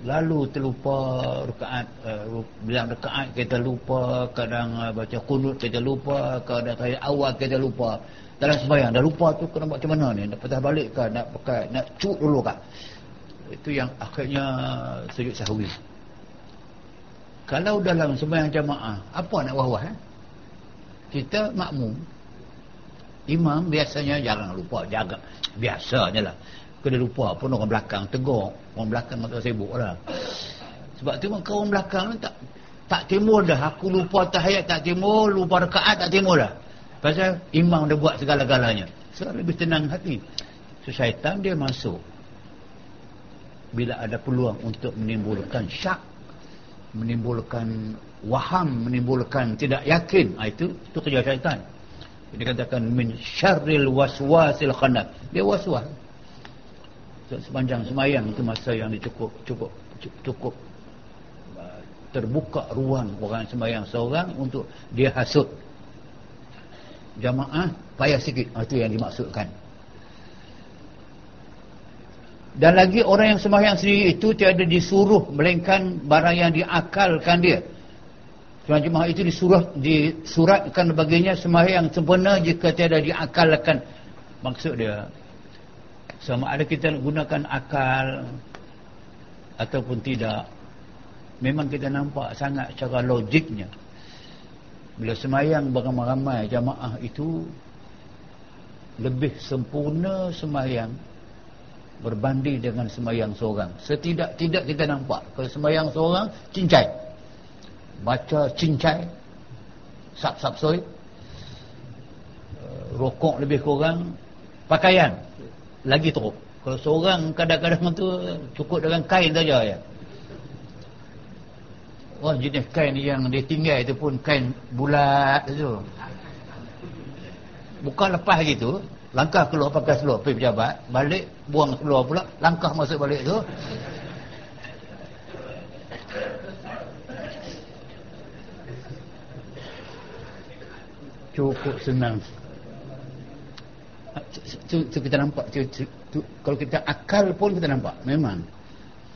lalu terlupa rakaat uh, bilang rakaat kita lupa kadang uh, baca kunut kita lupa kadang saya awal kita lupa. Dalam sembahyang dah lupa tu kena buat macam mana ni? Nak patah balik ke nak pakai nak cut dulu kah? Itu yang akhirnya sujud sahwi. Kalau dalam sembahyang jamaah apa nak wah-wah eh? kita makmum. Imam biasanya jarang lupa jaga. Biasanya lah kena lupa pun orang belakang tegur. Orang belakang tak sibuk lah. Sebab tu kan orang belakang tak tak timur dah. Aku lupa tahiyat tak timur lupa rekaat tak timur dah. Pasal imam dah buat segala-galanya. So lebih tenang hati. So syaitan dia masuk. Bila ada peluang untuk menimbulkan syak menimbulkan waham menimbulkan tidak yakin. Ha, itu itu kerja syaitan. Dia katakan min syarril waswasil khanat dia waswas sepanjang semayang itu masa yang cukup cukup cukup uh, terbuka ruang orang semayang seorang untuk dia hasut. Jamaah payah sikit itu yang dimaksudkan. Dan lagi orang yang semayang sendiri itu tiada disuruh melainkan barang yang diakalkan dia. Tuan jemaah itu disuruh disuratkan baginya semayang sempurna jika tiada diakalkan. Maksud dia sama ada kita gunakan akal ataupun tidak. Memang kita nampak sangat secara logiknya. Bila semayang beramai-ramai jamaah itu lebih sempurna semayang berbanding dengan semayang seorang. Setidak-tidak kita nampak. Kalau semayang seorang cincai. Baca cincai sap-sap soy eh, rokok lebih kurang pakaian lagi teruk. Kalau seorang kadang-kadang tu cukup dengan kain saja ya. Wah jenis kain yang dia tinggal itu pun kain bulat tu. Bukan lepas gitu langkah keluar pakai seluar pergi pejabat balik buang seluar pula langkah masuk balik tu. Cukup senang tu, tu kita nampak tu, tu, tu, kalau kita akal pun kita nampak memang.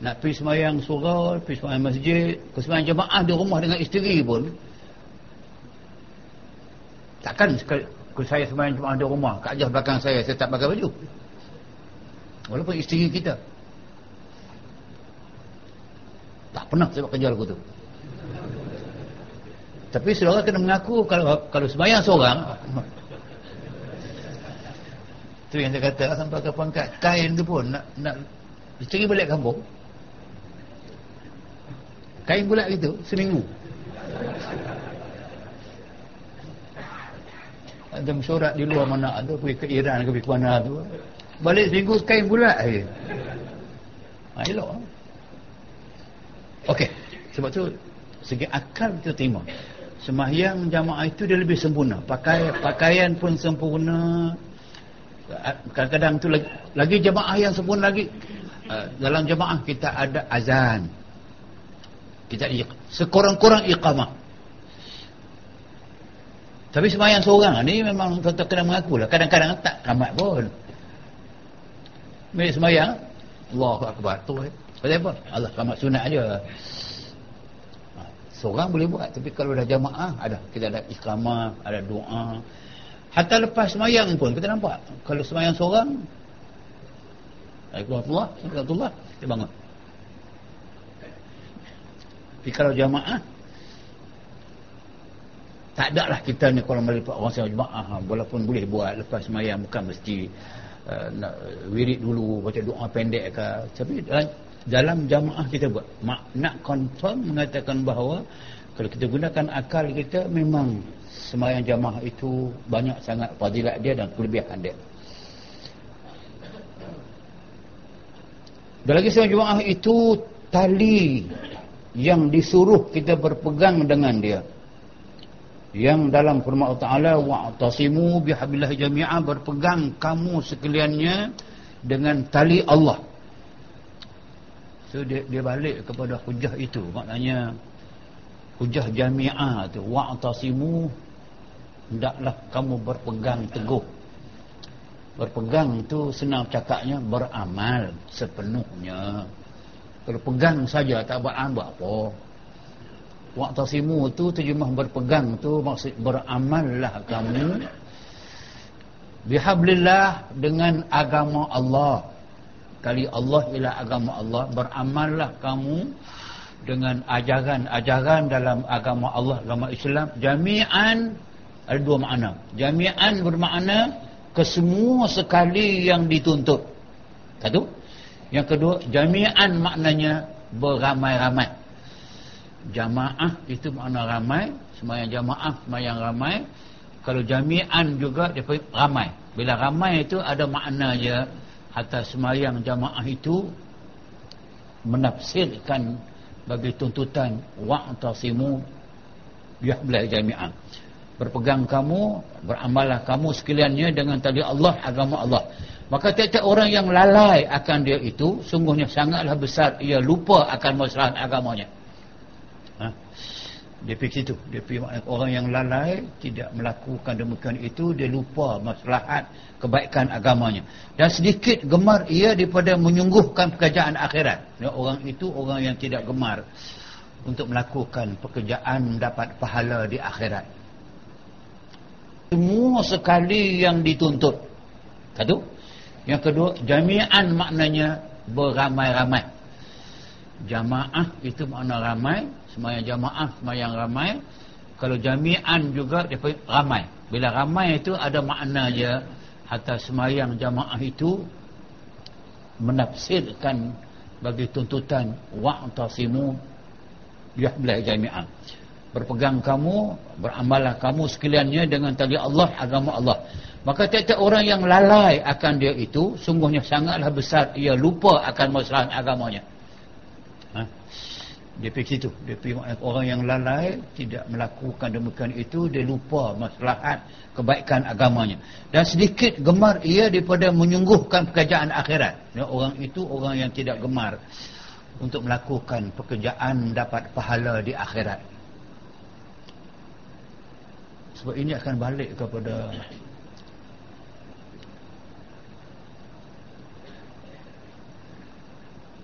Nak pergi semayang surau pergi semayang masjid ke semayang jemaah di rumah dengan isteri pun. Takkan kalau saya semayang jemaah di rumah kat ajah belakang saya saya tak pakai baju. Walaupun isteri kita. Tak pernah saya buat kerja lagu tu. Tapi saudara kena mengaku kalau kalau semayang seorang tu yang saya kata sampai ke pangkat kain tu pun nak nak dicari balik kampung. Kain bulat gitu seminggu. Ada mesyuarat di luar mana ada pergi ke Iran ke pergi mana tu. Balik seminggu kain bulat lagi ha, elok ok sebab tu segi akal kita terima. Semahyang jamaah itu dia lebih sempurna. Pakai pakaian pun sempurna kadang-kadang tu lagi, lagi jemaah yang sempurna lagi uh, dalam jemaah kita ada azan kita sekurang-kurang iqamah tapi semayang seorang ni memang tetap kena mengaku lah kadang-kadang tak ramai pun Milik semayang. Allahu Akbar. Tu eh. Pasal apa? Allah kamat sunat aja. Ha, seorang boleh buat. Tapi kalau dah jamaah, ada. Kita ada ikramah, ada doa. Hatta lepas semayang pun, kita nampak. Kalau semayang seorang, Assalamualaikum warahmatullahi Kita bangun. Tapi kalau jamaah, tak ada lah kita ni kalau melipat orang semayang jemaah walaupun boleh buat lepas semayang bukan mesti uh, nak wirid dulu baca doa pendek ke tapi dalam, dalam jamaah kita buat Mak, nak confirm mengatakan bahawa kalau kita gunakan akal kita memang semayang jamaah itu banyak sangat fadilat dia dan kelebihan dia. Dan lagi semayang jemaah itu tali yang disuruh kita berpegang dengan dia. Yang dalam firman Allah Taala wa'tasimu bihablillah jami'a berpegang kamu sekaliannya dengan tali Allah. So dia, dia balik kepada hujah itu. Maknanya hujah jami'ah tu wa'tasimu hendaklah kamu berpegang teguh. Berpegang tu senang cakapnya beramal sepenuhnya. Kalau pegang saja tak beramal apa? Waqtasimu tu terjemah berpegang tu maksud beramallah kamu bihablillah dengan agama Allah. Kali Allah ialah agama Allah, beramallah kamu dengan ajaran-ajaran dalam agama Allah, agama Islam. Jami'an ada dua makna. Jami'an bermakna kesemua sekali yang dituntut. Satu. Yang kedua, jami'an maknanya beramai-ramai jamaah itu makna ramai semayang jamaah semayang ramai kalau jami'an juga dia ramai bila ramai itu ada makna je atas semayang jamaah itu menafsirkan bagi tuntutan wa'tasimu bihablil jami'ah berpegang kamu beramallah kamu sekaliannya dengan tali Allah agama Allah maka tiap-tiap orang yang lalai akan dia itu sungguhnya sangatlah besar ia lupa akan masalah agamanya Ha? Dia pergi situ. Dia pergi orang yang lalai tidak melakukan demikian itu dia lupa maslahat kebaikan agamanya. Dan sedikit gemar ia daripada menyungguhkan pekerjaan akhirat. Ya, orang itu orang yang tidak gemar untuk melakukan pekerjaan dapat pahala di akhirat. Semua sekali yang dituntut. Satu. Yang kedua, jami'an maknanya beramai-ramai. Jamaah itu makna ramai semayang jamaah semayang ramai kalau jami'an juga dia ramai bila ramai itu ada makna je atas semayang jamaah itu menafsirkan bagi tuntutan wa'tasimu yahblah jami'an berpegang kamu beramallah kamu sekaliannya dengan tali Allah agama Allah. Maka tiap-tiap orang yang lalai akan dia itu sungguhnya sangatlah besar. Ia lupa akan masalah agamanya. Ha? dia pergi situ. Dia pergi orang yang lalai tidak melakukan demikian itu dia lupa maslahat kebaikan agamanya. Dan sedikit gemar ia daripada menyungguhkan pekerjaan akhirat. Ya, orang itu orang yang tidak gemar untuk melakukan pekerjaan dapat pahala di akhirat sebab ini akan balik kepada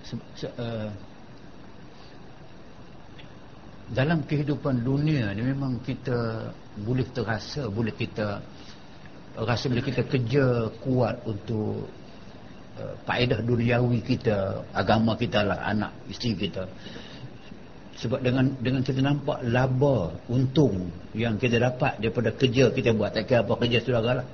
se, se, uh, dalam kehidupan dunia ni memang kita boleh terasa boleh kita rasa boleh kita kerja kuat untuk uh, faedah duniawi kita agama kita lah anak isteri kita sebab dengan dengan kita nampak laba untung yang kita dapat daripada kerja kita buat. Tak kira apa kerja saudara lah.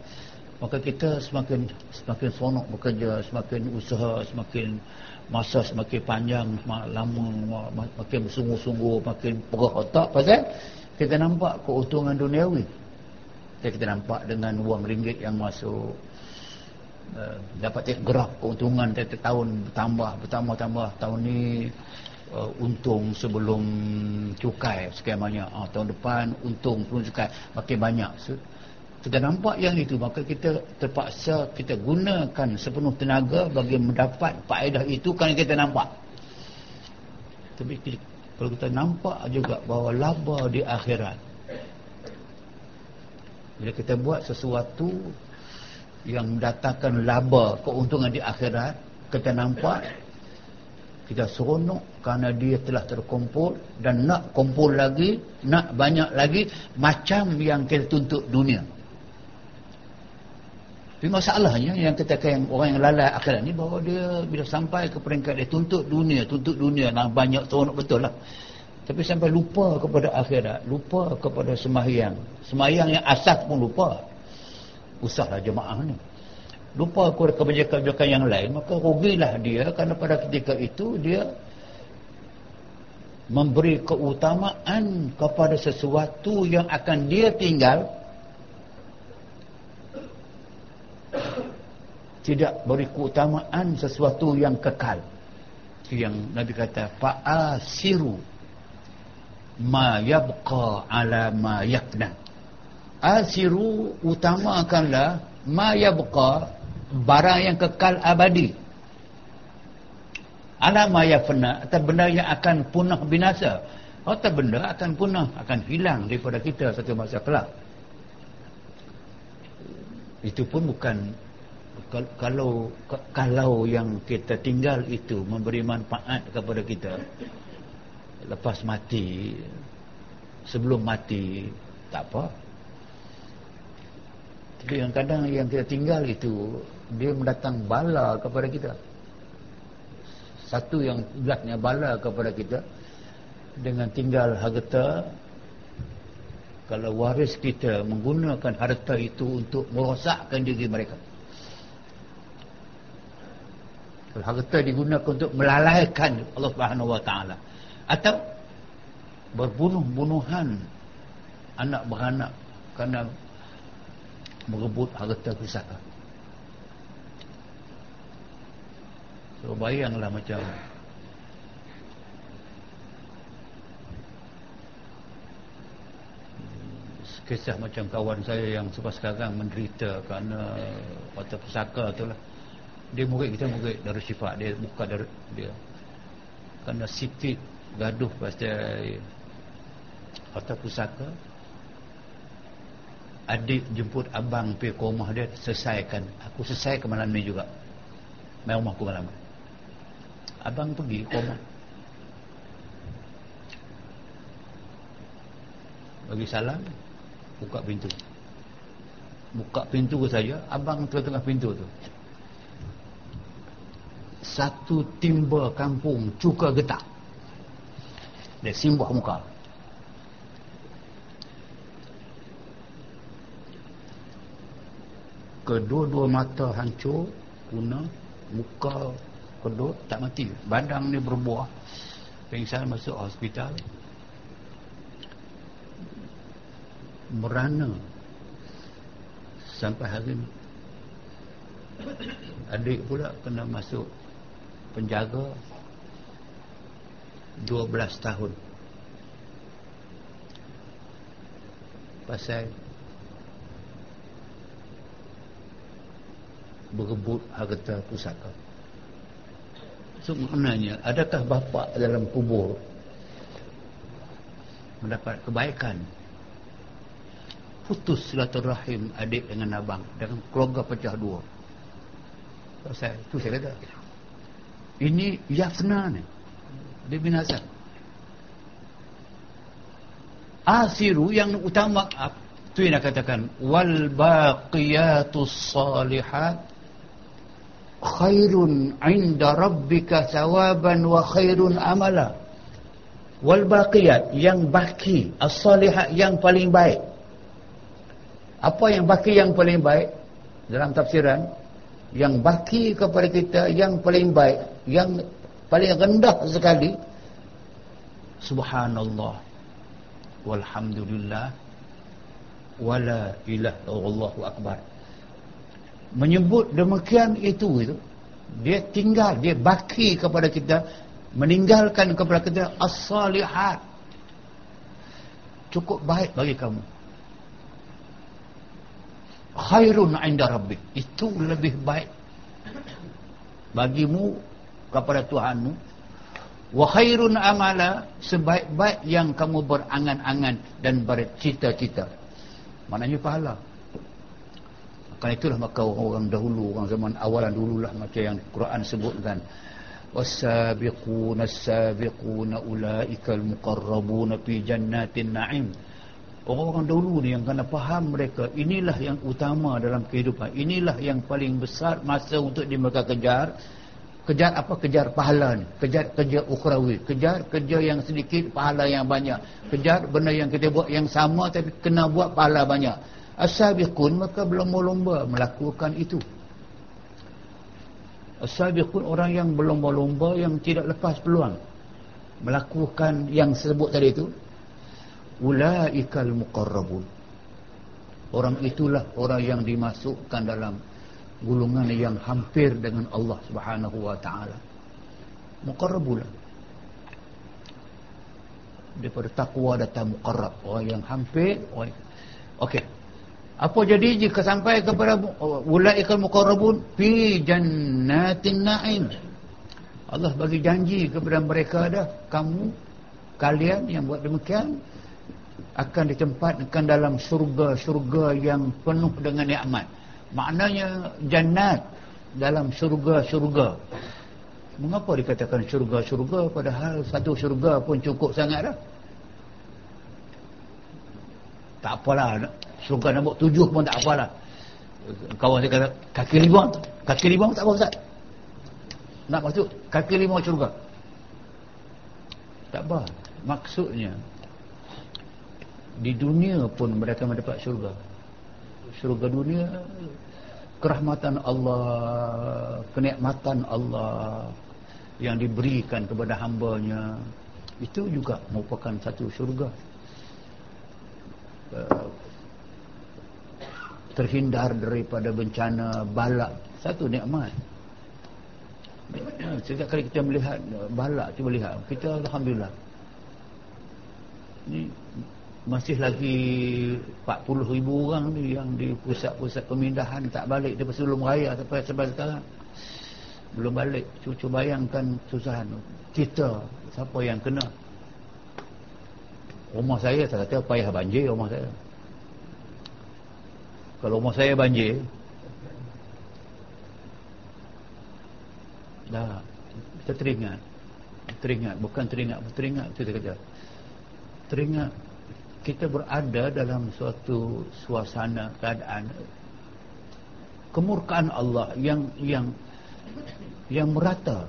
Maka kita semakin semakin sonok bekerja semakin usaha semakin masa semakin panjang semakin lama makin bersungguh-sungguh makin perah otak pasal kita nampak keuntungan duniawi. Kita, kita nampak dengan wang ringgit yang masuk uh, dapat gerak keuntungan tiap tahun bertambah bertambah tambah. Tahun ni uh, untung sebelum cukai sekian banyak. Uh, tahun depan untung sebelum cukai makin banyak. So, kita nampak yang itu maka kita terpaksa kita gunakan sepenuh tenaga bagi mendapat faedah itu kan kita nampak. Tapi kalau kita nampak juga bahawa laba di akhirat bila kita buat sesuatu yang mendatangkan laba keuntungan di akhirat kita nampak kita seronok kerana dia telah terkumpul dan nak kumpul lagi nak banyak lagi macam yang kita tuntut dunia. Tapi masalahnya yang kita yang orang yang lalai akhirat ni bahawa dia bila sampai ke peringkat dia tuntut dunia tuntut dunia nak banyak seronok betul lah. Tapi sampai lupa kepada akhirat lupa kepada sembahyang sembahyang yang asas pun lupa. Usahlah jemaah ni lupa kebajikan-kebajikan yang lain maka rugilah dia kerana pada ketika itu dia memberi keutamaan kepada sesuatu yang akan dia tinggal. Tidak beri keutamaan sesuatu yang kekal. Yang Nabi kata fa'asiru ma yabqa ala ma yakna. Asiru utamakanlah ma yabqa barang yang kekal abadi. Alama yafna atau benda yang akan punah binasa. Atau benda akan punah akan hilang daripada kita satu masa kelak. Itu pun bukan kalau kalau yang kita tinggal itu memberi manfaat kepada kita. Lepas mati sebelum mati tak apa. Tapi yang kadang yang kita tinggal itu dia mendatang bala kepada kita. Satu yang beratnya bala kepada kita dengan tinggal harta kalau waris kita menggunakan harta itu untuk merosakkan diri mereka. Kalau harta digunakan untuk melalaikan Allah Subhanahu Wa Taala atau berbunuh-bunuhan anak beranak kerana merebut harta pusaka So bayanglah macam Kisah macam kawan saya yang sebab sekarang menderita kerana Kata pusaka tu lah Dia murid kita murid dari sifat Dia buka dari dia. Kerana sikit gaduh pasal Kata pusaka Adik jemput abang pergi ke rumah dia Selesaikan. Aku selesaikan malam ni juga. Main rumah aku malam. ni abang pergi koma bagi salam buka pintu. Buka pintu saja abang tengah-tengah pintu tu. Satu timba kampung cuka getak. Dia simbah muka. Kedua-dua mata hancur guna muka pedut tak mati. Badan ni berbuah. Pingsan masuk hospital merana. Sampai hari ni. Adik pula kena masuk penjaga 12 tahun. Pasal berebut harta pusaka So maknanya adakah bapa dalam kubur mendapat kebaikan putus silaturahim adik dengan abang dengan keluarga pecah dua. So, saya tu saya kata. Ini yafna ni. Dia binasa. Asiru yang utama tu yang nak katakan wal baqiyatus salihat khairun inda rabbika thawaban wa khairun amala. Wal baqiyat yang baki as-salihat yang paling baik. Apa yang baki yang paling baik? Dalam tafsiran yang baki kepada kita yang paling baik yang paling rendah sekali. Subhanallah. Walhamdulillah. Wala ilaha illallah akbar menyebut demikian itu itu dia tinggal dia baki kepada kita meninggalkan kepada kita as-salihat. Cukup baik bagi kamu. Khairun inda rabbik. Itu lebih baik bagimu kepada Tuhanmu. Wa khairun amala. Sebaik-baik yang kamu berangan-angan dan bercita-cita. Maknanya pahala Kerana itulah maka orang-orang dahulu, orang zaman awalan dululah macam yang Quran sebutkan. والسابقون السابقون أولئك المقربون في جنات النعيم Orang-orang dahulu ni yang kena faham mereka Inilah yang utama dalam kehidupan Inilah yang paling besar masa untuk di mereka kejar Kejar apa? Kejar pahala ni Kejar kerja ukrawi Kejar kerja yang sedikit, pahala yang banyak Kejar benda yang kita buat yang sama Tapi kena buat pahala banyak As-sabiqun maka belum lomba melakukan itu. As-sabiqun orang yang berlomba-lomba yang tidak lepas peluang. Melakukan yang sebut tadi itu. Ulaikal muqarrabun. Orang itulah orang yang dimasukkan dalam gulungan yang hampir dengan Allah Subhanahu wa taala. Muqarrabun. Daripada takwa datang muqarrab. Orang yang hampir orang okey apa jadi jika sampai kepada ulaikal muqarrabun fi jannatin na'im. Allah bagi janji kepada mereka dah kamu kalian yang buat demikian akan ditempatkan dalam surga-surga yang penuh dengan nikmat. Maknanya jannat dalam surga-surga. Mengapa dikatakan surga-surga padahal satu surga pun cukup sangat dah? Tak apalah Surga nombor tujuh pun tak apalah. Kawan saya kata, kaki lima. Kaki lima tak apa Ustaz. Nak masuk kaki lima surga. Tak apa. Maksudnya, di dunia pun mereka mendapat surga. Surga dunia, kerahmatan Allah, kenikmatan Allah yang diberikan kepada hambanya, itu juga merupakan satu surga terhindar daripada bencana balak. Satu nikmat. Setiap kali kita melihat balak cuba lihat kita Alhamdulillah. Ni masih lagi 40 ribu orang ni yang di pusat-pusat pemindahan tak balik daripada sebelum raya sampai, sampai sekarang. Belum balik. Cuba bayangkan susahan kita siapa yang kena? Rumah saya saya kata payah banjir rumah saya kalau rumah saya banjir. Dah. Kita teringat. Teringat. Bukan teringat. Teringat kita kata. Teringat kita berada dalam suatu suasana keadaan kemurkaan Allah yang yang yang merata.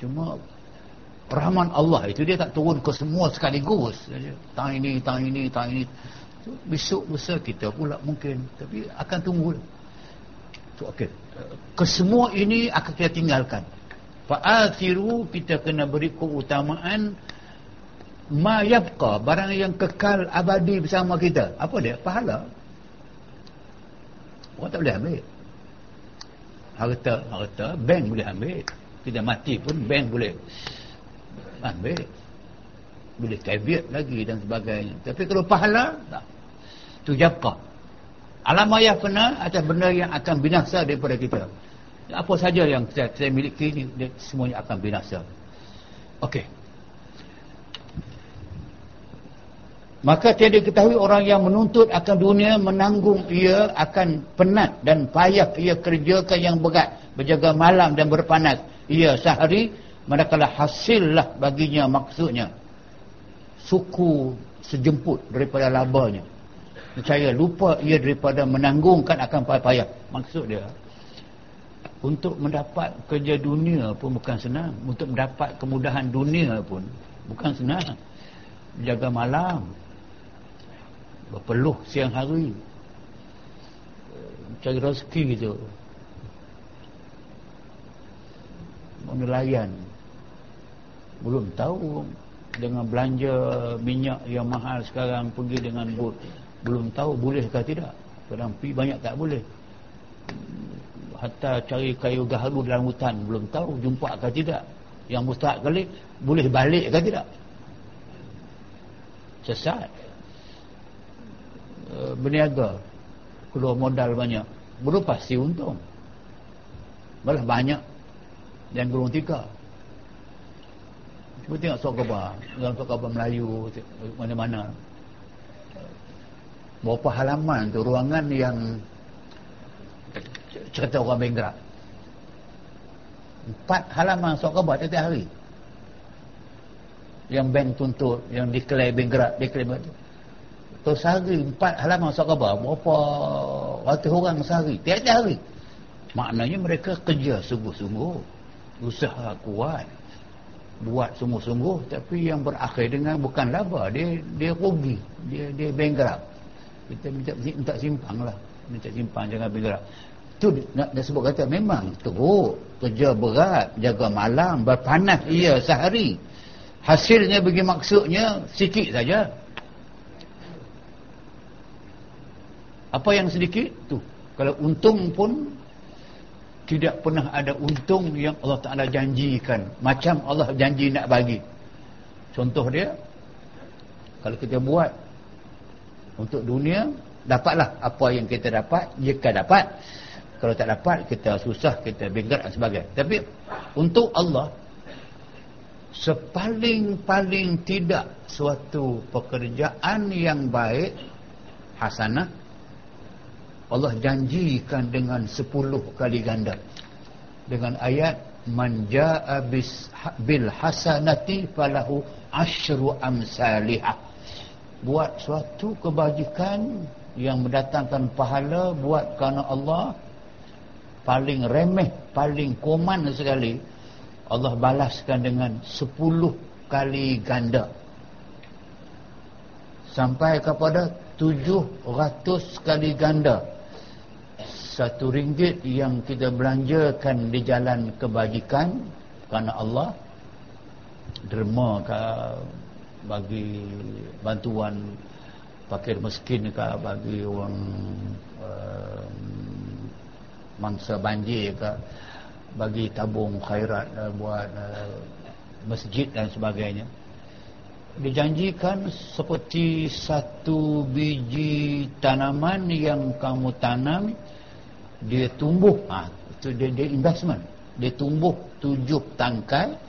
Cuma rahman Allah itu dia tak turun ke semua sekaligus. Tang ini tang ini tang ini besok lusa kita pula mungkin. Tapi akan tunggu. So, okay. kesemua ini akan kita tinggalkan. Fa'athiru kita kena beri keutamaan ma yabqa barang yang kekal abadi bersama kita. Apa dia? Pahala. Orang tak boleh ambil. Harta harta bank boleh ambil. Kita mati pun bank boleh ambil. Boleh tabiat lagi dan sebagainya. Tapi kalau pahala tak tu jabqa alam ayah kena atas benda yang akan binasa daripada kita. Apa saja yang saya, saya miliki ini semuanya akan binasa. Okey. maka tiada ketahui orang yang menuntut akan dunia menanggung ia akan penat dan payah ia kerjakan yang berat. Berjaga malam dan berpanas. Ia sehari manakala hasillah baginya maksudnya. Suku sejemput daripada labanya percaya lupa ia daripada menanggungkan akan payah maksud dia untuk mendapat kerja dunia pun bukan senang. Untuk mendapat kemudahan dunia pun bukan senang. Jaga malam berpeluh siang hari cari rezeki gitu. Menelayan belum tahu dengan belanja minyak yang mahal sekarang pergi dengan bot belum tahu boleh ke tidak. Kadang pergi banyak tak boleh. Hatta cari kayu gaharu dalam hutan belum tahu jumpa ke tidak. Yang mustahak kali boleh balik ke tidak? Sesat. E, berniaga. Keluar modal banyak. Belum pasti untung. Malah banyak yang gulung tiga. Cuba tengok surat khabar. Dalam surat khabar Melayu Mana-mana Berapa halaman tu Ruangan yang cerita orang benggerak empat halaman surat khabar tiap-tiap hari. Yang bank tuntut yang declare benggerak declare tu tu. Sehari empat halaman surat khabar. Berapa ratus orang sehari tiap-tiap hari. Maknanya mereka kerja sungguh-sungguh. Usaha kuat. Buat sungguh-sungguh tapi yang berakhir dengan bukan laba. Dia dia rugi. Dia dia bankrupt kita minta minta simpang lah. Minta simpang jangan bankrupt tu nak, nak sebut kata memang teruk kerja berat jaga malam berpanas. Ia sehari. Hasilnya bagi maksudnya sikit saja. Apa yang sedikit? Tu. Kalau untung pun tidak pernah ada untung yang Allah Ta'ala janjikan. Macam Allah janji nak bagi. Contoh dia kalau kita buat untuk dunia dapatlah apa yang kita dapat jika dapat. Kalau tak dapat kita susah kita binggat dan sebagainya. Tapi untuk Allah sepaling-paling tidak suatu pekerjaan yang baik hasanah Allah janjikan dengan sepuluh kali ganda. Dengan ayat man jaa bil hasanati falahu asyru amsalihah buat suatu kebajikan yang mendatangkan pahala buat kerana Allah. Paling remeh paling koman sekali Allah balaskan dengan sepuluh kali ganda. Sampai kepada tujuh ratus kali ganda. Satu ringgit yang kita belanjakan di jalan kebajikan kerana Allah. Derma ke bagi bantuan fakir miskin ke bagi orang uh, mangsa banjir ke bagi tabung khairat uh, buat uh, masjid dan sebagainya. Dijanjikan seperti satu biji tanaman yang kamu tanam dia tumbuh. Ha, itu dia, dia investment. Dia tumbuh tujuh tangkai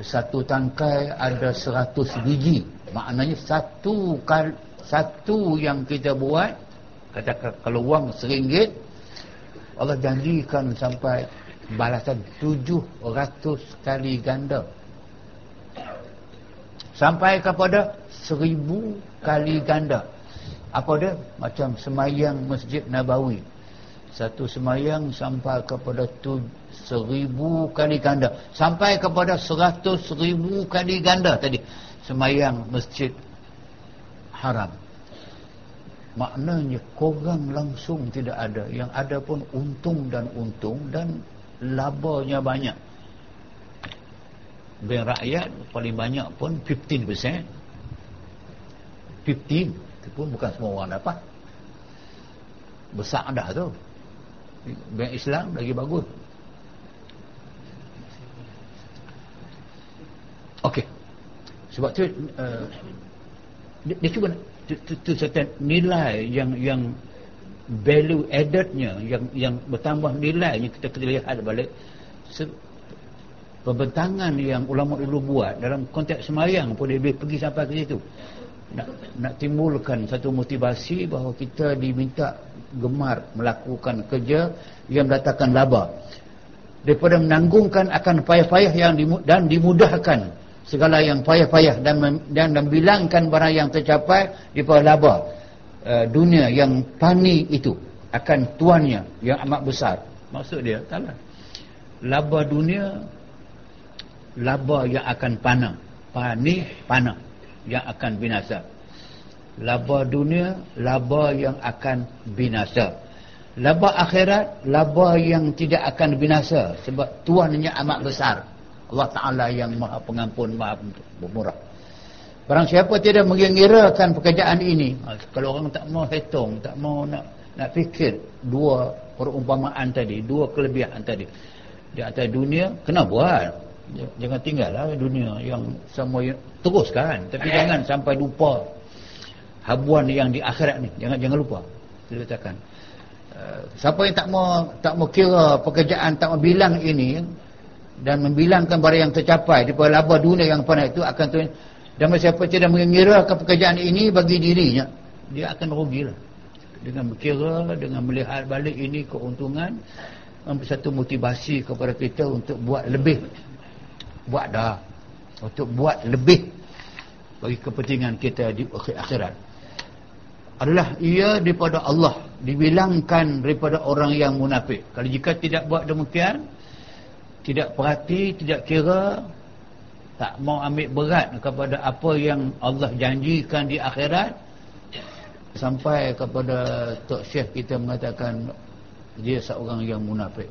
satu tangkai ada seratus biji. Maknanya satu kal, satu yang kita buat kata kalau wang seringgit Allah janjikan sampai balasan tujuh ratus kali ganda. Sampai kepada seribu kali ganda. Apa dia? Macam semayang masjid Nabawi. Satu semayang sampai kepada tu seribu kali ganda. Sampai kepada seratus ribu kali ganda tadi. Semayang masjid haram. Maknanya korang langsung tidak ada. Yang ada pun untung dan untung dan labanya banyak. Bank rakyat paling banyak pun 15% 15 itu pun bukan semua orang dapat. Besar dah tu. Bank Islam lagi bagus Okey. Sebab tu uh, dia, dia cuba tu, tu, tu nilai yang yang value addednya yang yang bertambah nilainya kita kita lihat balik. Se, pembentangan yang ulama dulu buat dalam konteks semayang pun dia pergi sampai ke situ. Nak nak timbulkan satu motivasi bahawa kita diminta gemar melakukan kerja yang mendatangkan laba. Daripada menanggungkan akan payah-payah yang dimud dan dimudahkan segala yang payah-payah dan dan membilangkan barang yang tercapai daripada laba uh, dunia yang pani itu akan tuannya yang amat besar. Maksud dia taklah laba dunia laba yang akan panah. Pani panah yang akan binasa. Laba dunia laba yang akan binasa. Laba akhirat laba yang tidak akan binasa sebab tuannya amat besar Allah Ta'ala yang maha pengampun maha pemurah barang siapa tidak mengirakan pekerjaan ini ha, kalau orang tak mau hitung tak mau nak nak fikir dua perumpamaan tadi dua kelebihan tadi di atas dunia kena buat. Jangan tinggallah dunia yang semua teruskan. Tapi jangan sampai lupa habuan yang di akhirat ni. Jangan jangan lupa. Dia katakan uh, siapa yang tak mau tak mau kira pekerjaan tak mau bilang ini dan membilangkan barang yang tercapai di laba dunia yang pernah itu akan tu dan siapa tidak mengira ke pekerjaan ini bagi dirinya dia akan rugilah dengan berkira dengan melihat balik ini keuntungan satu motivasi kepada kita untuk buat lebih. Buat dah. Untuk buat lebih bagi kepentingan kita di akhirat. Adalah ia daripada Allah dibilangkan daripada orang yang munafik. Kalau jika tidak buat demikian tidak perhati tidak kira tak mau ambil berat kepada apa yang Allah janjikan di akhirat sampai kepada Tok Syekh kita mengatakan dia seorang yang munafik.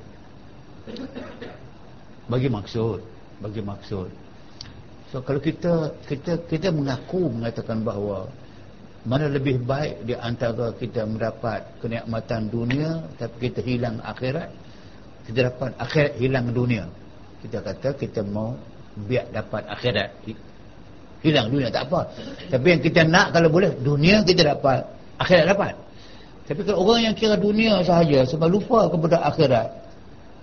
Bagi maksud bagi maksud. So kalau kita kita kita mengaku mengatakan bahawa mana lebih baik di antara kita mendapat kenikmatan dunia tapi kita hilang akhirat kita dapat akhirat hilang dunia. Kita kata kita mau biar dapat akhirat. Hilang dunia tak apa. Tapi yang kita nak kalau boleh dunia kita dapat akhirat dapat. Tapi kalau orang yang kira dunia sahaja sebab lupa kepada akhirat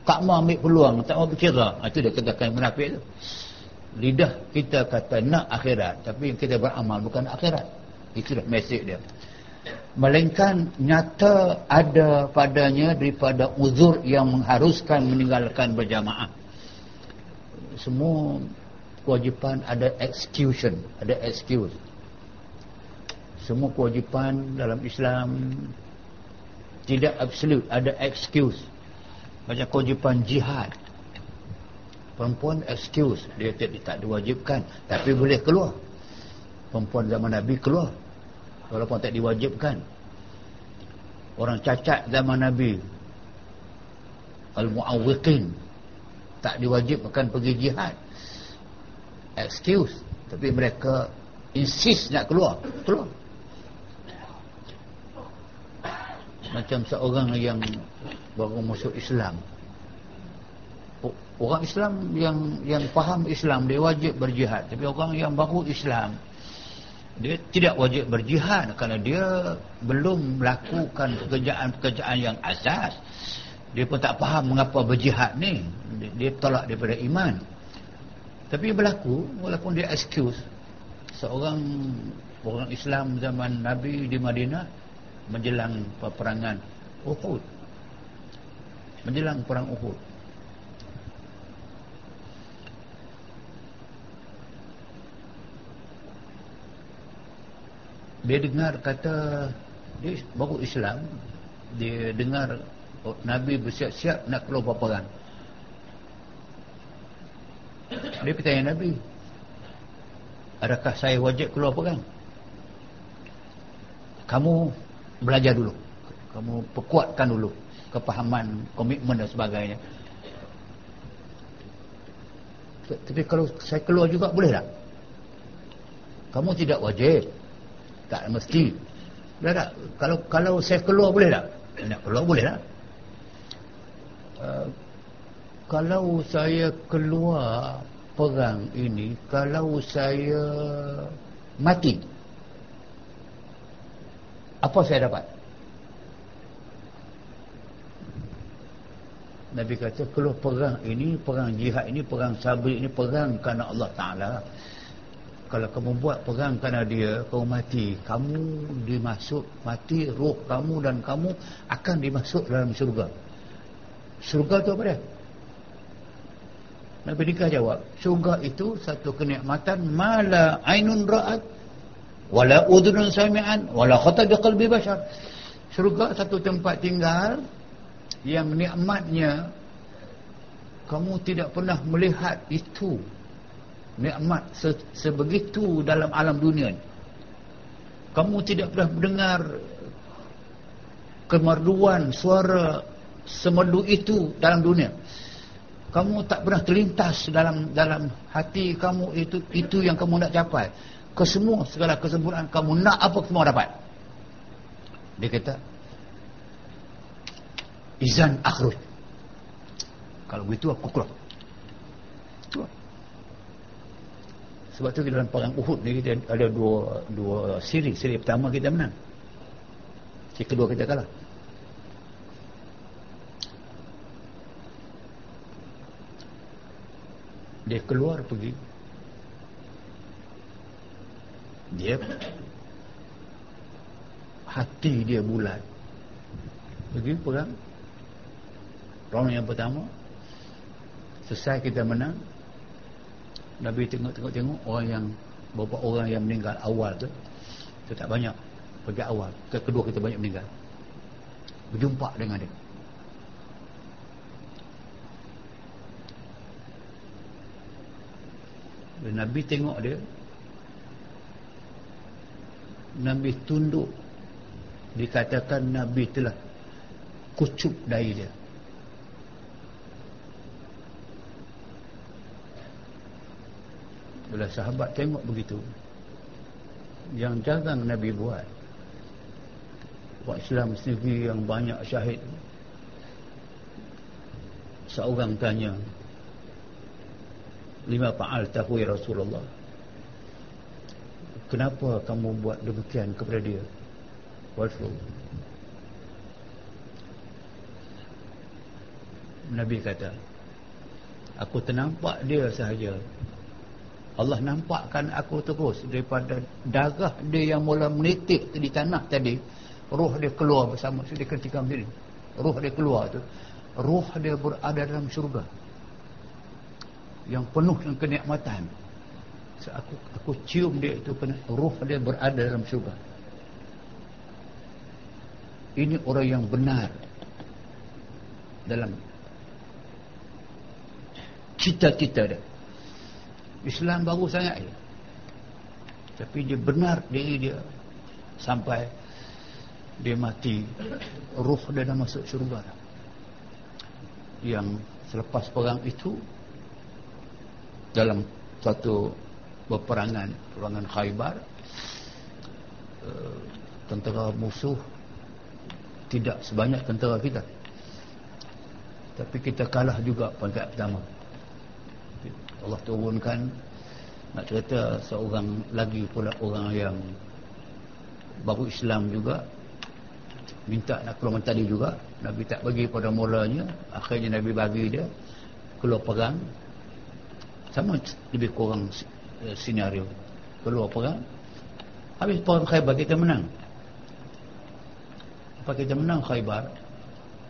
tak mau ambil peluang tak mau berkira. Ha, itu dia katakan munafik tu. Lidah kita kata nak akhirat tapi kita beramal bukan akhirat. Itulah mesej dia melainkan nyata ada padanya daripada uzur yang mengharuskan meninggalkan berjamaah. Semua kewajipan ada execution ada excuse. Semua kewajipan dalam Islam tidak absolute ada excuse. Macam kewajipan jihad. Perempuan excuse. Dia tak diwajibkan tapi boleh keluar. Perempuan zaman Nabi keluar walaupun tak diwajibkan. Orang cacat zaman Nabi. Al-mu'awwiqin. Tak diwajibkan pergi jihad. Excuse. Tapi mereka insist nak keluar. Keluar. Macam seorang yang baru masuk Islam. Orang Islam yang yang faham Islam dia wajib berjihad. Tapi orang yang baru Islam dia tidak wajib berjihad kerana dia belum melakukan pekerjaan-pekerjaan yang asas. Dia pun tak faham mengapa berjihad ni. Dia, dia tolak daripada iman. Tapi berlaku walaupun dia excuse seorang orang Islam zaman Nabi di Madinah menjelang peperangan Uhud. Menjelang perang Uhud dia dengar kata dia baru Islam dia dengar Oh, Nabi bersiap-siap nak keluar perang. Dia bertanya Nabi, adakah saya wajib keluar perang? Kamu belajar dulu. Kamu perkuatkan dulu kepahaman, komitmen dan sebagainya. Tapi kalau saya keluar juga boleh tak? Kamu tidak wajib. Tak mesti. Boleh tak? Kalau kalau saya keluar boleh tak? Nak keluar boleh tak? Uh, kalau saya keluar perang ini kalau saya mati apa saya dapat Nabi kata keluar perang ini perang jihad ini perang sabri ini perang kerana Allah Ta'ala kalau kamu buat perang kerana dia kamu mati kamu dimasuk mati roh kamu dan kamu akan dimasuk dalam syurga Surga tu apa dia? Nabi Dikah jawab, surga itu satu kenikmatan mala ainun ra'at wala udhunun sami'an wala khata biqalbi bashar. Surga satu tempat tinggal yang nikmatnya kamu tidak pernah melihat itu nikmat se sebegitu dalam alam dunia Kamu tidak pernah mendengar kemerduan suara semerdu itu dalam dunia. Kamu tak pernah terlintas dalam dalam hati kamu itu itu yang kamu nak capai. Ke semua segala kesempurnaan kamu nak apa semua dapat. Dia kata izan akhruj kalau begitu aku keluar sebab tu dalam perang Uhud ni kita ada dua dua siri. Siri pertama kita menang. Siri kedua kita kalah. Dia keluar pergi. Dia hati dia bulat. Pergi perang. Round yang pertama. Selesai kita menang Nabi tengok-tengok-tengok orang yang beberapa orang yang meninggal awal tu tu tak banyak. Pergi awal ke kedua kita banyak meninggal. Berjumpa dengan dia. Dan Nabi tengok dia Nabi tunduk. Dikatakan Nabi telah kucup dari dia bila sahabat tengok begitu. Yang jarang Nabi buat. Buat Islam sendiri yang banyak syahid. Seorang tanya lima fa'al tahu ya Rasulullah? Kenapa kamu buat demikian kepada dia? Walful Nabi kata aku ternampak dia sahaja Allah nampakkan aku terus daripada darah dia yang mula menitik di tanah tadi roh dia keluar bersama dia ketika sini roh dia keluar tu roh dia berada dalam syurga yang penuh dengan kenikmatan. So, aku aku cium dia itu roh dia berada dalam syurga. Ini orang yang benar dalam cita-cita dia Islam baru sangat je. Tapi dia benar diri dia sampai dia mati ruh dia dah masuk syurga yang selepas perang itu dalam satu peperangan peperangan khaybar eh, tentera musuh tidak sebanyak tentera kita. Tapi kita kalah juga pangkat pertama Allah turunkan. Nak cerita seorang lagi pula orang yang baru Islam juga. Minta nak keluar tadi juga. Nabi tak bagi pada mulanya. Akhirnya Nabi bagi dia keluar perang. Sama lebih kurang eh, senario. Keluar perang. Habis perang khaybar kita menang. Apa kita menang khaybar?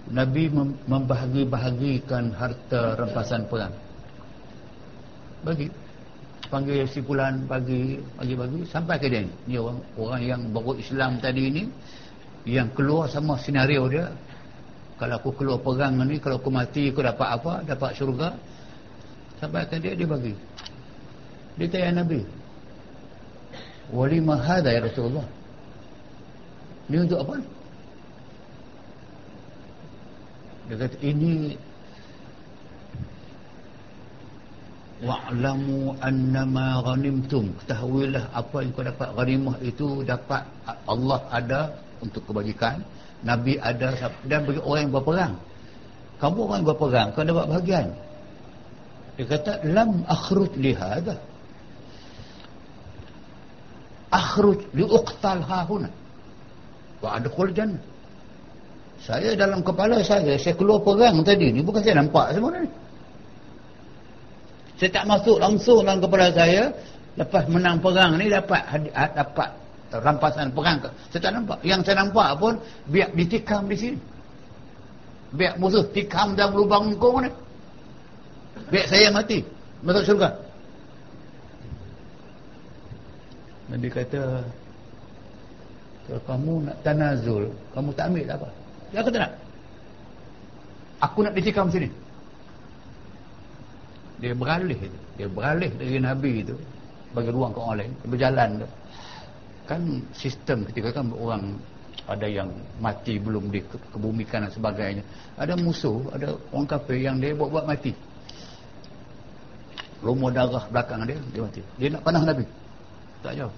Nabi membahagi-bahagikan harta rampasan perang bagi. Panggil si fulan bagi bagi-bagi sampai ke dia. Ni orang orang yang baru Islam tadi ni yang keluar sama senario dia. Kalau aku keluar perang ni kalau aku mati aku dapat apa? Dapat syurga. Sampai ke dia dia bagi. Dia tanya Nabi wali mahada ya Rasulullah? Ni untuk apa? Dia kata ini wa'lamu annama ghanimtum. Ketahuilah apa yang kau dapat. Ghanimah itu dapat Allah ada untuk kebajikan. Nabi ada dan bagi orang yang berperang. Kamu orang yang berperang kau dapat bahagian. Dia kata lam akhruj li hadha. Akhruj li uqtal hahuna wa adkhul jannah. Saya dalam kepala saya saya keluar perang tadi ni bukan saya nampak semua ni saya tak masuk langsung dalam kepala saya. Lepas menang perang ni dapat ah, dapat rampasan perang saya tak nampak. Yang saya nampak pun biar ditikam di sini. Biar musuh tikam dalam lubang kong ni. Biar saya mati. Masuk syurga. Nabi kata kalau kamu nak tanazul kamu tak ambil apa? Dia kata nak aku nak ditikam sini dia beralih itu. dia beralih dari Nabi itu bagi ruang ke orang lain berjalan tu. Kan sistem ketika kan orang ada yang mati belum dikebumikan dan sebagainya. Ada musuh ada orang kafir yang dia buat-buat mati. Rumah darah belakang dia dia mati. Dia nak panah Nabi. Tak jauh.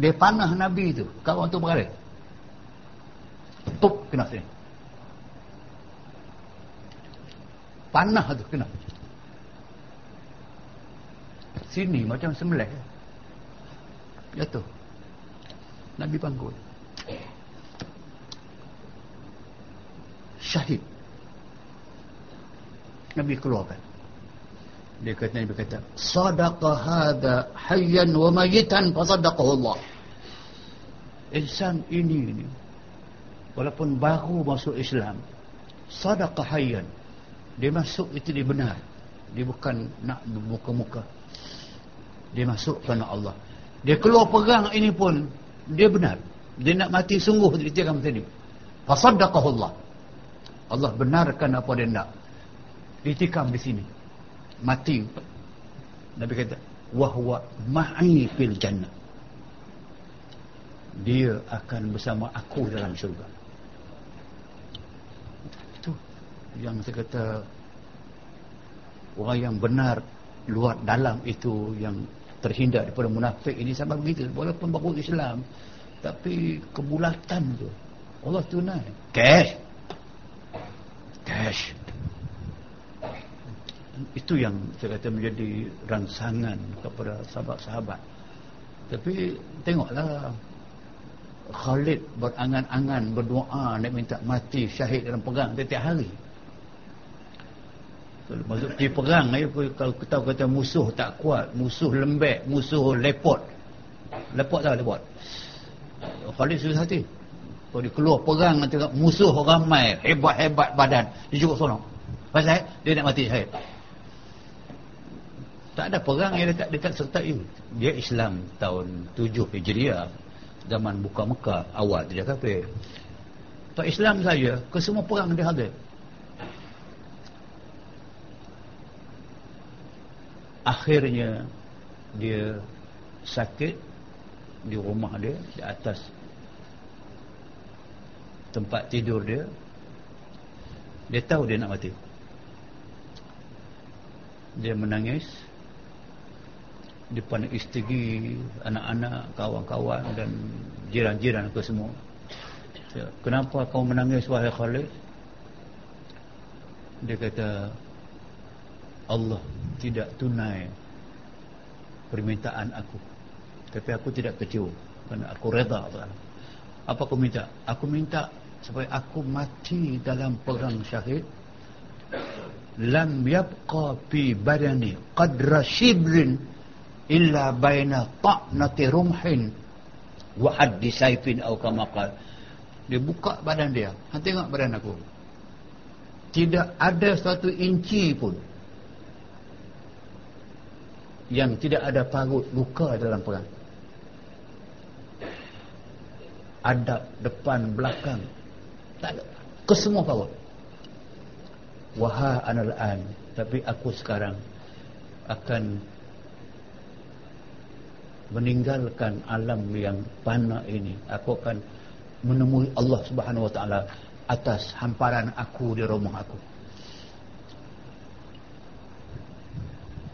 Dia panah Nabi itu kawan tu beralih. Tup kena sini panah tu kena. Sini macam sembelih. Jatuh. Nabi panggul syahid. Nabi keluarkan dia kata Nabi kata sadaqa hadha hayyan wa mayitan fa sadaqahu Allah insan ini ini walaupun baru masuk Islam sadaqah hayyan dia masuk itu dia benar. Dia bukan nak bermuka-muka. Dia masuk kerana Allah. Dia keluar perang ini pun dia benar. Dia nak mati sungguh dia akan mati ni. Fasaddaqahullah. Allah benarkan apa dia nak. Ditikam di sini. Mati. Nabi kata wahwa ma'i fil jannah. Dia akan bersama aku dalam syurga itu yang saya kata orang yang benar luar dalam itu yang terhindar daripada munafik ini sama begitu. Walaupun baru Islam tapi kebulatan tu. Allah tunai. Cash. Cash. Itu yang saya kata menjadi rangsangan kepada sahabat-sahabat. Tapi tengoklah Khalid berangan-angan berdoa nak minta mati syahid dalam perang setiap hari masuk pergi perang eh, kalau kita kata musuh tak kuat musuh lembek musuh lepot lepot tak lepot Khalid susah hati kalau dia keluar perang tengok musuh ramai hebat-hebat badan dia cukup sonok pasal dia nak mati syahid tak ada perang yang dekat dekat serta ini. Dia Islam tahun 7 Hijriah. Zaman buka Mekah awal dia kafir. Tak Islam saja, ke semua perang dia hadir. Akhirnya dia sakit di rumah dia di atas tempat tidur dia. Dia tahu dia nak mati. Dia menangis depan isteri, anak-anak, kawan-kawan dan jiran-jiran ke semua. Ya, kenapa kau menangis wahai Khalid? Dia kata Allah tidak tunai permintaan aku. Tapi aku tidak kecewa. Kerana aku reda Apa aku minta? Aku minta supaya aku mati dalam perang syahid. Lam yabqa fi badani qadra shibrin illa baina ta'nati rumhin wa haddi saifin atau kamakal dia buka badan dia. Ha, tengok badan aku. Tidak ada satu inci pun yang tidak ada parut luka dalam perang. Ada depan belakang. Tak ada. Kesemua parut. Wahai anal an tapi aku sekarang akan meninggalkan alam yang fana ini. Aku akan menemui Allah Subhanahu wa taala atas hamparan aku di rumah aku.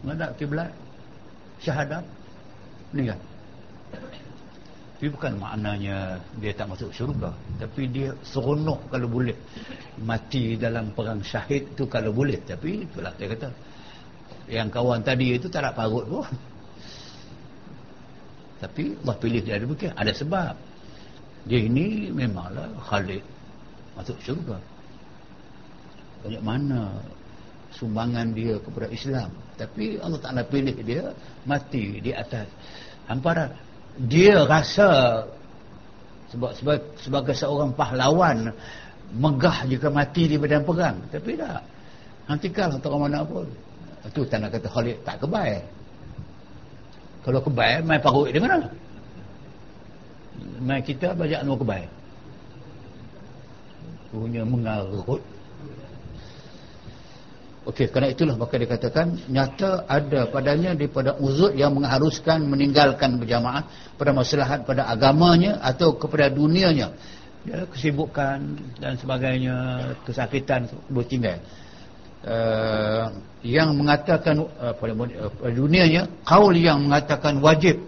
Menghadap kiblat syahadat meninggal. Tapi bukan maknanya dia tak masuk syurga. Tapi dia seronok kalau boleh. Mati dalam perang syahid tu kalau boleh. Tapi itulah dia kata. Yang kawan tadi itu tak nak parut pun. Tapi Allah pilih dia ada begitu ada sebab. Dia ini memanglah Khalid masuk syurga. Banyak mana sumbangan dia kepada Islam tapi Allah Ta'ala pilih dia mati di atas hamparan dia rasa sebab sebagai, sebagai seorang pahlawan megah jika mati di badan perang tapi tak nantikan atau mana pun itu tanda kata Khalid tak kebaik kalau kebal, main parut di mana? Main kita banyak nama kebal. Punya mengarut. Okey, kerana itulah maka dikatakan nyata ada padanya daripada uzur yang mengharuskan meninggalkan berjamaah pada maslahat pada agamanya atau kepada dunianya. Ya, kesibukan dan sebagainya, kesakitan bertinggal. Uh, yang mengatakan uh, pada uh, dunianya kaul yang mengatakan wajib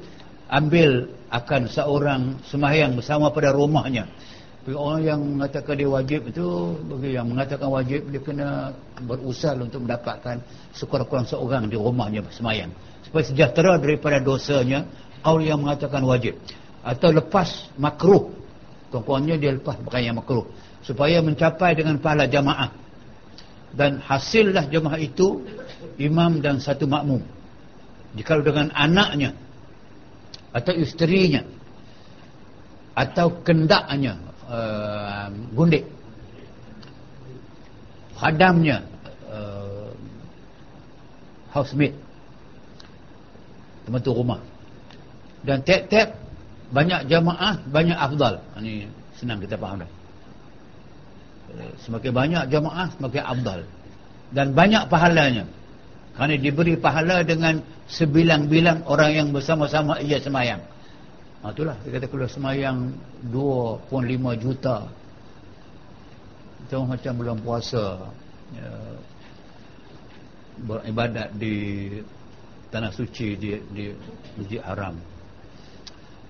ambil akan seorang semahyang bersama pada rumahnya bagi orang yang mengatakan dia wajib itu bagi yang mengatakan wajib dia kena berusaha untuk mendapatkan sekurang-kurang seorang di rumahnya semayang supaya sejahtera daripada dosanya kaul yang mengatakan wajib. Atau lepas makruh. Tuan-tuannya dia lepas bukan yang makruh. Supaya mencapai dengan pahala jamaah. Dan hasillah jemaah itu imam dan satu makmum. Jika dengan anaknya atau isterinya atau kendaknya uh, gundik. Khadamnya uh, housemate pembantu rumah. Dan tiap-tiap banyak jamaah banyak afdal. Ini senang kita faham dah. Semakin banyak jamaah semakin afdal. Dan banyak pahalanya. Kerana diberi pahala dengan sebilang-bilang orang yang bersama-sama ia semayang ha, itulah. Dia kata kalau semayang 2.5 juta itu macam bulan puasa ya, beribadat di tanah suci di, di Masjid Haram.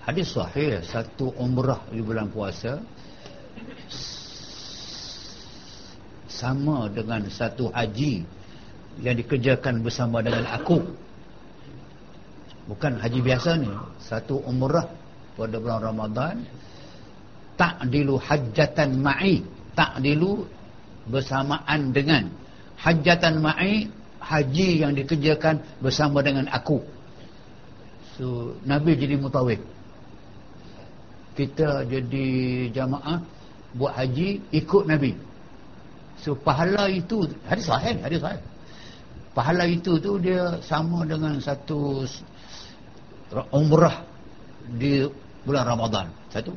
Hadis sahih satu umrah di bulan puasa sama dengan satu haji yang dikerjakan bersama dengan aku. Bukan haji biasa ni satu umrah pada bulan Ramadan ta'dilu hajjatan ma'i ta'dilu bersamaan dengan. Hajjatan ma'i haji yang dikerjakan bersama dengan aku. So Nabi jadi mutawif. Kita jadi jamaah buat haji ikut Nabi. So pahala itu hadis sahih, hadis sahih. Pahala itu tu dia sama dengan satu umrah di bulan Ramadan. Satu.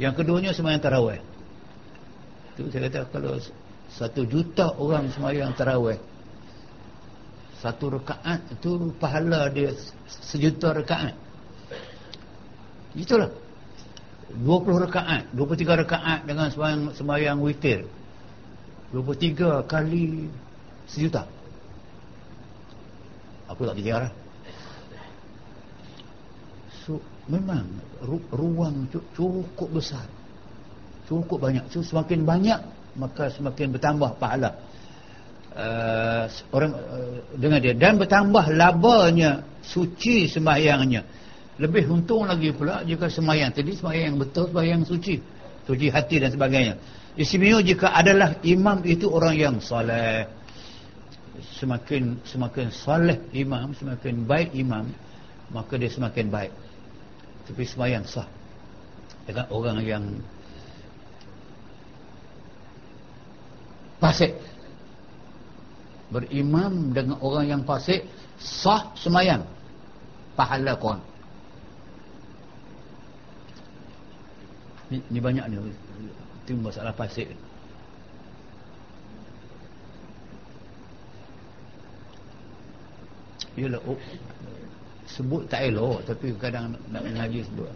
Yang keduanya sembahyang tarawih. Tu saya kata kalau satu juta orang sembahyang tarawih satu rakaat itu pahala dia sejuta rakaat. Itulah. 20 rakaat, 23 rakaat dengan sembahyang sembahyang witir. 23 kali sejuta aku tak kira lah so memang ru ruang cukup besar. Cukup banyak. So semakin banyak maka semakin bertambah pahala. Uh, orang uh, dengan dia. Dan bertambah labanya suci sembahyangnya lebih untung lagi pula jika sembahyang tadi sembahyang yang betul sembahyang suci. Suci hati dan sebagainya. Istimewa jika adalah imam itu orang yang soleh. Semakin semakin soleh imam, semakin baik imam, maka dia semakin baik. Tapi semayang sah. Dengan orang yang fasik. Berimam dengan orang yang fasik, sah semayang. Pahala kon. Ni, ni banyak ni itu masalah pasir Yalah, oh, sebut tak elok tapi kadang nak mengaji sebut.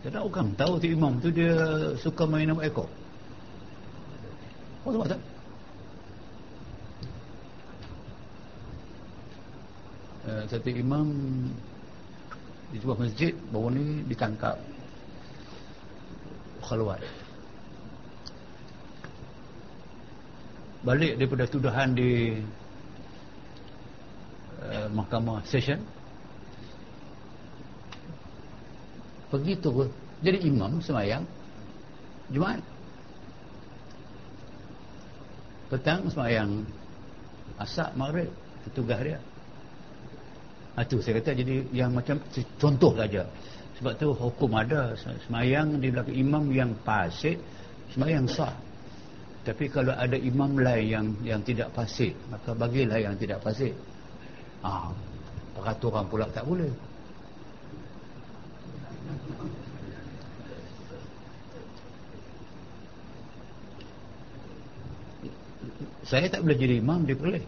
Kadang orang tahu tu imam tu dia suka main nama ekor. Apa tak uh, satu imam di sebuah masjid baru ni ditangkap. Khalwat. Balik daripada tuduhan di uh, mahkamah session. Pergi tu jadi imam semayang Jumaat. Petang semayang asak maghrib tugas dia. Itu ah, saya kata jadi yang macam contoh saja. Sebab tu hukum ada semayang di belakang imam yang fasik semayang sah. Tapi kalau ada imam lain yang yang tidak fasik, maka bagilah yang tidak fasik. Ah, peraturan pula tak boleh. Saya tak boleh jadi imam di Perlis.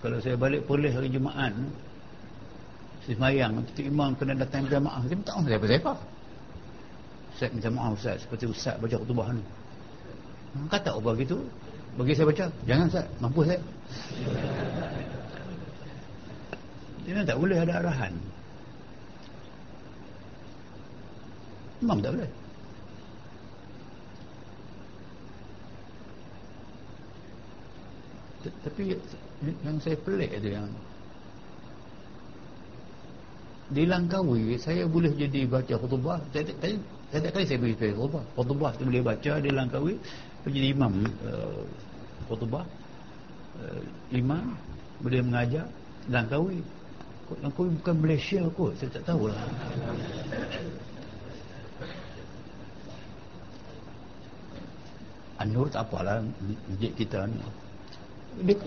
Kalau saya balik Perlis hari Jumaat, semayang nanti imam kena datang maaf dia minta maaf siapa siapa Ustaz minta maaf Ustaz. Seperti Ustaz baca khutbah ni. Kata apa begitu bagi saya baca. Jangan Ustaz. Mampu saya. Dia tak boleh ada arahan. Imam tak boleh. Tapi yang saya pelik itu yang di Langkawi saya boleh jadi baca khutbah. Saya tak kali saya baca khutbah. Khutbah saya boleh baca di Langkawi menjadi imam uh, khutbah uh, imam boleh mengajar Langkawi yang kau bukan Malaysia kot saya tak tahu lah Anur tak apalah masjid kita ni.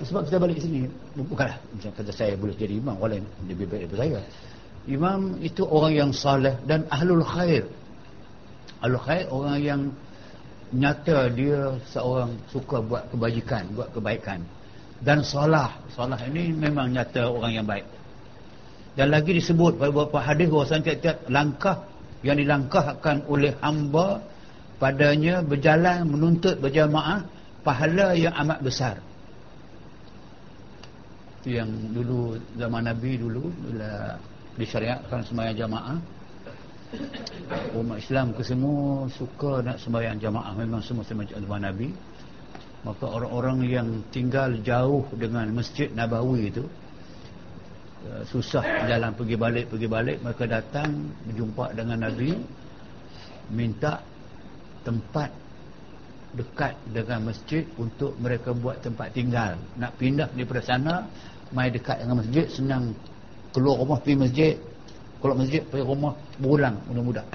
Sebab kita balik sini bukanlah macam kata saya boleh jadi imam walaupun lebih baik daripada saya. Imam itu orang yang saleh dan ahlul khair. Ahlul khair orang yang nyata dia seorang suka buat kebajikan buat kebaikan. Dan salah salah ini memang nyata orang yang baik. Dan lagi disebut pada beberapa hadis bahawa tiap-tiap langkah yang dilangkahkan oleh hamba padanya berjalan menuntut berjamaah pahala yang amat besar. Itu yang dulu zaman Nabi dulu bila disyariatkan sembahyang jamaah umat Islam ke semua suka nak sembahyang jamaah. Memang semua semacam zaman Nabi. Maka orang-orang yang tinggal jauh dengan masjid Nabawi itu eh, susah jalan pergi balik pergi balik mereka datang berjumpa dengan Nabi minta tempat dekat dengan masjid untuk mereka buat tempat tinggal. Nak pindah daripada sana mai dekat dengan masjid senang keluar rumah pergi masjid keluar masjid pergi rumah berulang mudah-mudah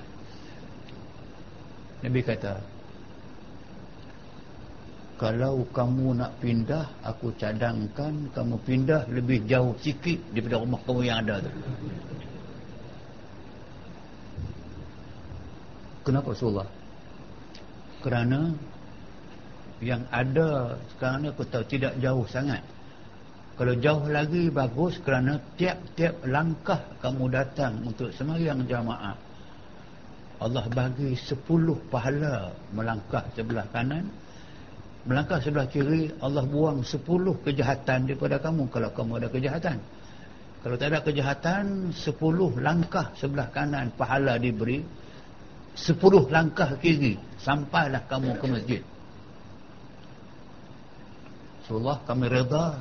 Nabi kata kalau kamu nak pindah aku cadangkan kamu pindah lebih jauh sikit daripada rumah kamu yang ada tu. Kenapa Rasulullah? Kerana yang ada sekarang ni aku tahu tidak jauh sangat kalau jauh lagi bagus kerana tiap-tiap langkah kamu datang untuk semayang jamaah Allah bagi sepuluh pahala melangkah sebelah kanan melangkah sebelah kiri Allah buang sepuluh kejahatan daripada kamu kalau kamu ada kejahatan. Kalau tak ada kejahatan sepuluh langkah sebelah kanan pahala diberi sepuluh langkah kiri sampailah kamu ke masjid. Rasulullah kami reda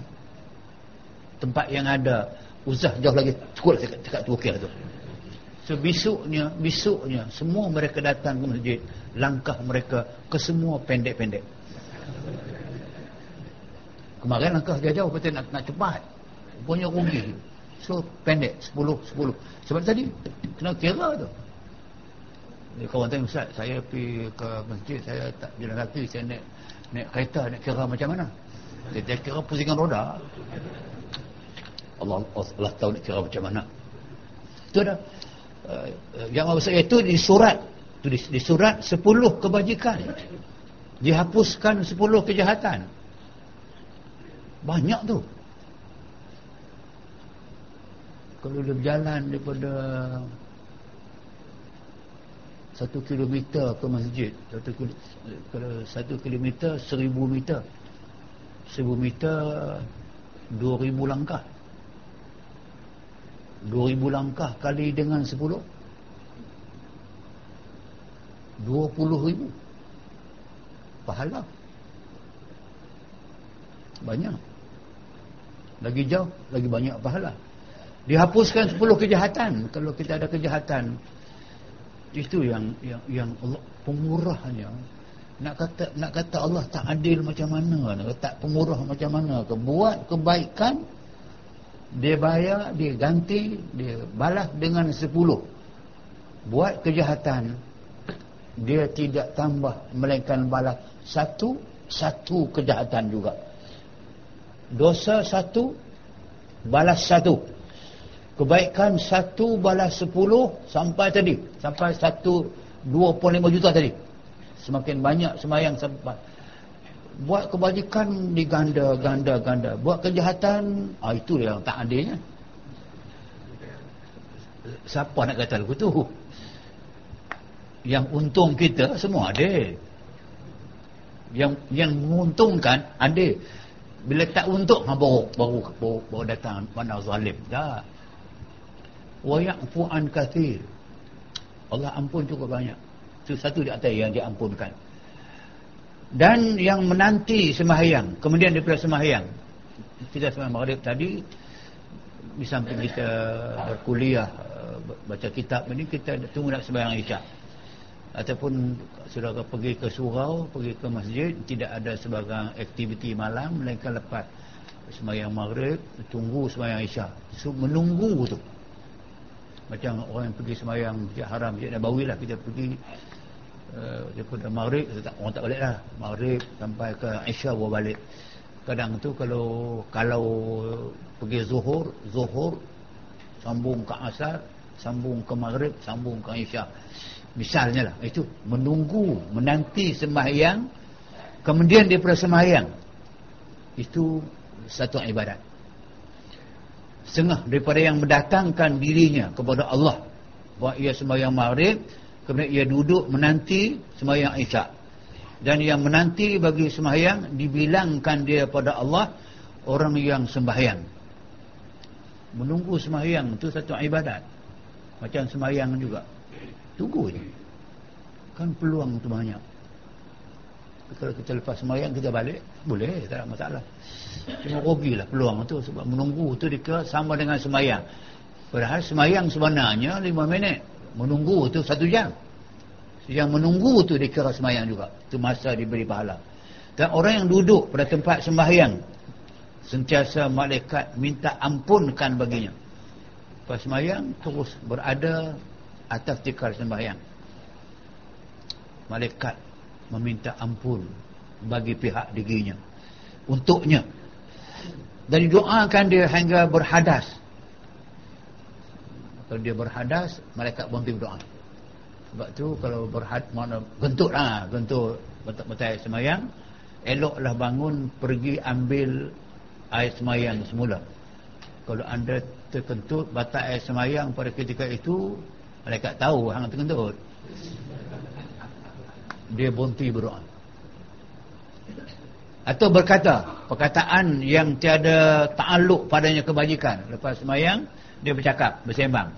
tempat yang ada. Uzah jauh lagi cukup dekat, dekat Turki tu so besoknya besoknya semua mereka datang ke masjid langkah mereka ke semua pendek-pendek. Kemarin langkah dia jauh betul nak, nak cepat. Punya rugi. So pendek 10 10 sebab tadi kena kira tu. Dia kawan tanya Ustaz saya pergi ke masjid saya tak jalan kaki saya naik naik kereta nak kira macam mana? Dia, dia kira pusingan roda Allah, Allah tahu nak kira macam mana. Itu ada uh, yang maksud itu di surat. Itu di, di surat 10 kebajikan. Dihapuskan 10 kejahatan. Banyak tu. Kalau dia berjalan daripada satu kilometer ke masjid satu kalau satu kilometer seribu meter. Seribu meter dua ribu langkah dua ribu langkah kali dengan sepuluh? Dua puluh ribu. Pahala. Banyak. Lagi jauh lagi banyak pahala. Dihapuskan sepuluh kejahatan. Kalau kita ada kejahatan itu yang yang yang Allah pemurahnya. Nak kata nak kata Allah tak adil macam mana? Nak kata pemurah macam mana? Ke buat kebaikan dia bayar dia ganti dia balas dengan sepuluh. Buat kejahatan dia tidak tambah melainkan balas satu satu kejahatan juga. Dosa satu balas satu. Kebaikan satu balas sepuluh sampai tadi. Sampai satu dua puluh lima juta tadi. Semakin banyak semayang sampai buat kebajikan diganda ganda ganda. Buat kejahatan ah, itu yang tak adilnya. Siapa nak kata lagu tu? Yang untung kita semua ada yang yang menguntungkan ada bila tak untung ha, baru, baru, baru, baru datang mana zalim. Dah wa ya'fu an kathir. Allah ampun cukup banyak. Itu satu di atas yang diampunkan dan yang menanti sembahyang. Kemudian daripada sembahyang. Kita sembahyang maghrib tadi di samping kita berkuliah baca kitab. Ini kita tunggu nak sembahyang isyak ataupun saudara pergi ke surau pergi ke masjid tidak ada sebagai aktiviti malam melainkan lepas semayang maghrib tunggu semayang isyak so, menunggu tu. Macam orang yang pergi semayang haram masjid Nabawi lah kita pergi uh, daripada maghrib tak, orang tak balik lah. Maghrib sampai ke isyak bawa balik. Kadang tu kalau kalau pergi zuhur zuhur sambung ke asar sambung ke maghrib sambung ke isyak misalnya lah itu menunggu menanti sembahyang kemudian daripada sembahyang. Itu satu ibadat. Setengah daripada yang mendatangkan dirinya kepada Allah. Bahawa ia sembahyang maghrib kemudian ia duduk menanti sembahyang isyak dan yang menanti bagi sembahyang dibilangkan dia pada Allah orang yang sembahyang. Menunggu sembahyang itu satu ibadat. Macam sembahyang juga. Tunggu je. Kan peluang tu banyak. Kalau kita lepas semayang kita balik boleh tak ada masalah. Cuma rugilah peluang tu sebab menunggu tu dikira sama dengan semayang. Padahal semayang sebenarnya 5 minit menunggu tu 1 jam. Yang menunggu tu dikira semayang juga. Tu masa diberi pahala. Dan orang yang duduk pada tempat sembahyang sentiasa malaikat minta ampunkan baginya. Pas semayang terus berada atas tikar sembahyang. Malaikat meminta ampun bagi pihak dirinya untuknya. Dan didoakan dia hingga berhadas kalau dia berhadas malaikat berhenti berdoa. Sebab tu kalau berhad mana gentut lah gentut betul-betul semayang eloklah bangun pergi ambil air semayang semula. Kalau anda terkentut batak air semayang pada ketika itu malaikat tahu hang terkentut. Dia berhenti berdoa. Atau berkata perkataan yang tiada ta'aluk padanya kebajikan. Lepas semayang dia bercakap bersembang.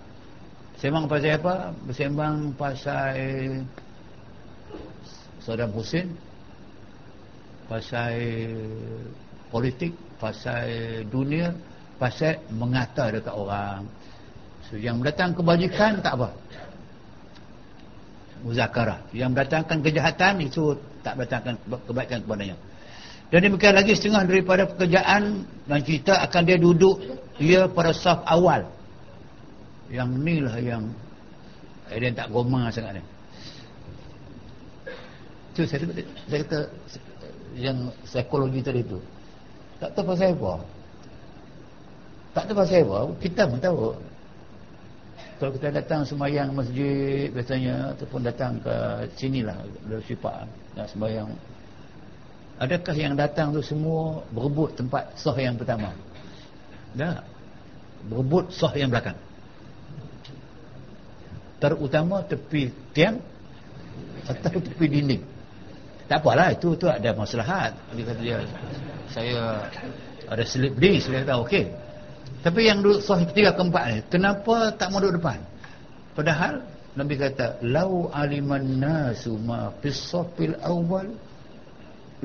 Sembang pasal apa? Bersembang pasal Saddam Hussein pasal politik pasal dunia pasal mengata dekat orang. So, yang mendatang kebajikan tak apa. Muzakarah. Yang mendatangkan kejahatan itu tak mendatangkan kebaikan kepadanya dan demikian lagi setengah daripada pekerjaan dan kita akan dia duduk dia pada saf awal. Yang ni lah yang eh, dia tak goma sangat ni. Tu saya, saya kata yang psikologi tadi tu. Tak tahu pasal apa. Tak tahu pasal apa. Kita pun tahu. Kalau kita datang semayang masjid biasanya ataupun datang ke sinilah dari sifat nak semayang adakah yang datang tu semua berebut tempat sah yang pertama? Tak berebut sah yang belakang. Terutama tepi tiang atau tepi dinding. Tak apalah itu tu ada maslahat. Dia kata dia saya ada slip disk saya tahu. Okey. Tapi yang duduk sahih ketiga keempat ni, kenapa tak mau duduk depan? Padahal Nabi kata, "Lau aliman nasu ma fis awal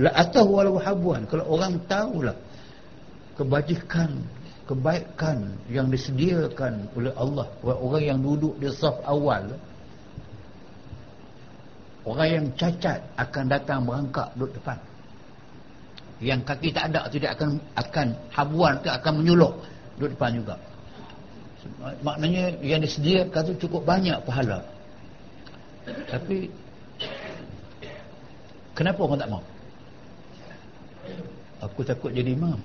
la atahu walau habuan." Kalau orang tahulah kebajikan, kebaikan yang disediakan oleh Allah orang yang duduk di saf awal, orang yang cacat akan datang berangkat duduk depan. Yang kaki tak ada tidak akan akan habuan ke akan menyuluk duduk depan juga maknanya yang disediakan tu cukup banyak pahala tapi kenapa orang tak mau aku takut jadi imam.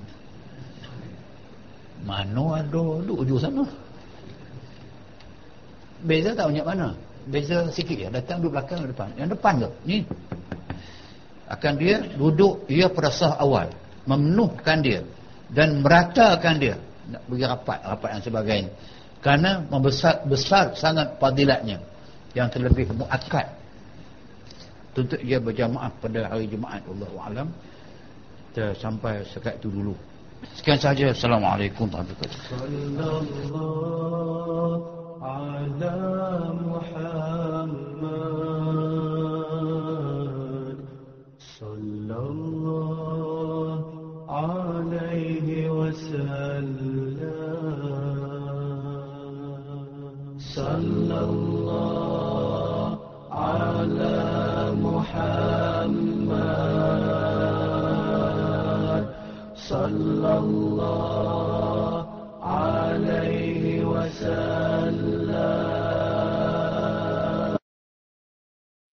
Mana ada duduk ujung sana. Beza tak banyak mana? Beza sikit ya datang duduk belakang depan. Yang depan tu ni. Akan dia duduk ia pada sah awal. Memenuhkan dia. Dan meratakan dia. Nak bagi rapat rapat yang sebagainya. Kerana membesar besar sangat padilatnya yang terlebih muakkad. Untuk ia berjamaah pada hari Jumaat Allah alam kita sampai sekat itu dulu. Sekian saja assalamualaikum warahmatullahi wabarakatuh. Sallallahu ala muhammad صلى الله عليه وسلم.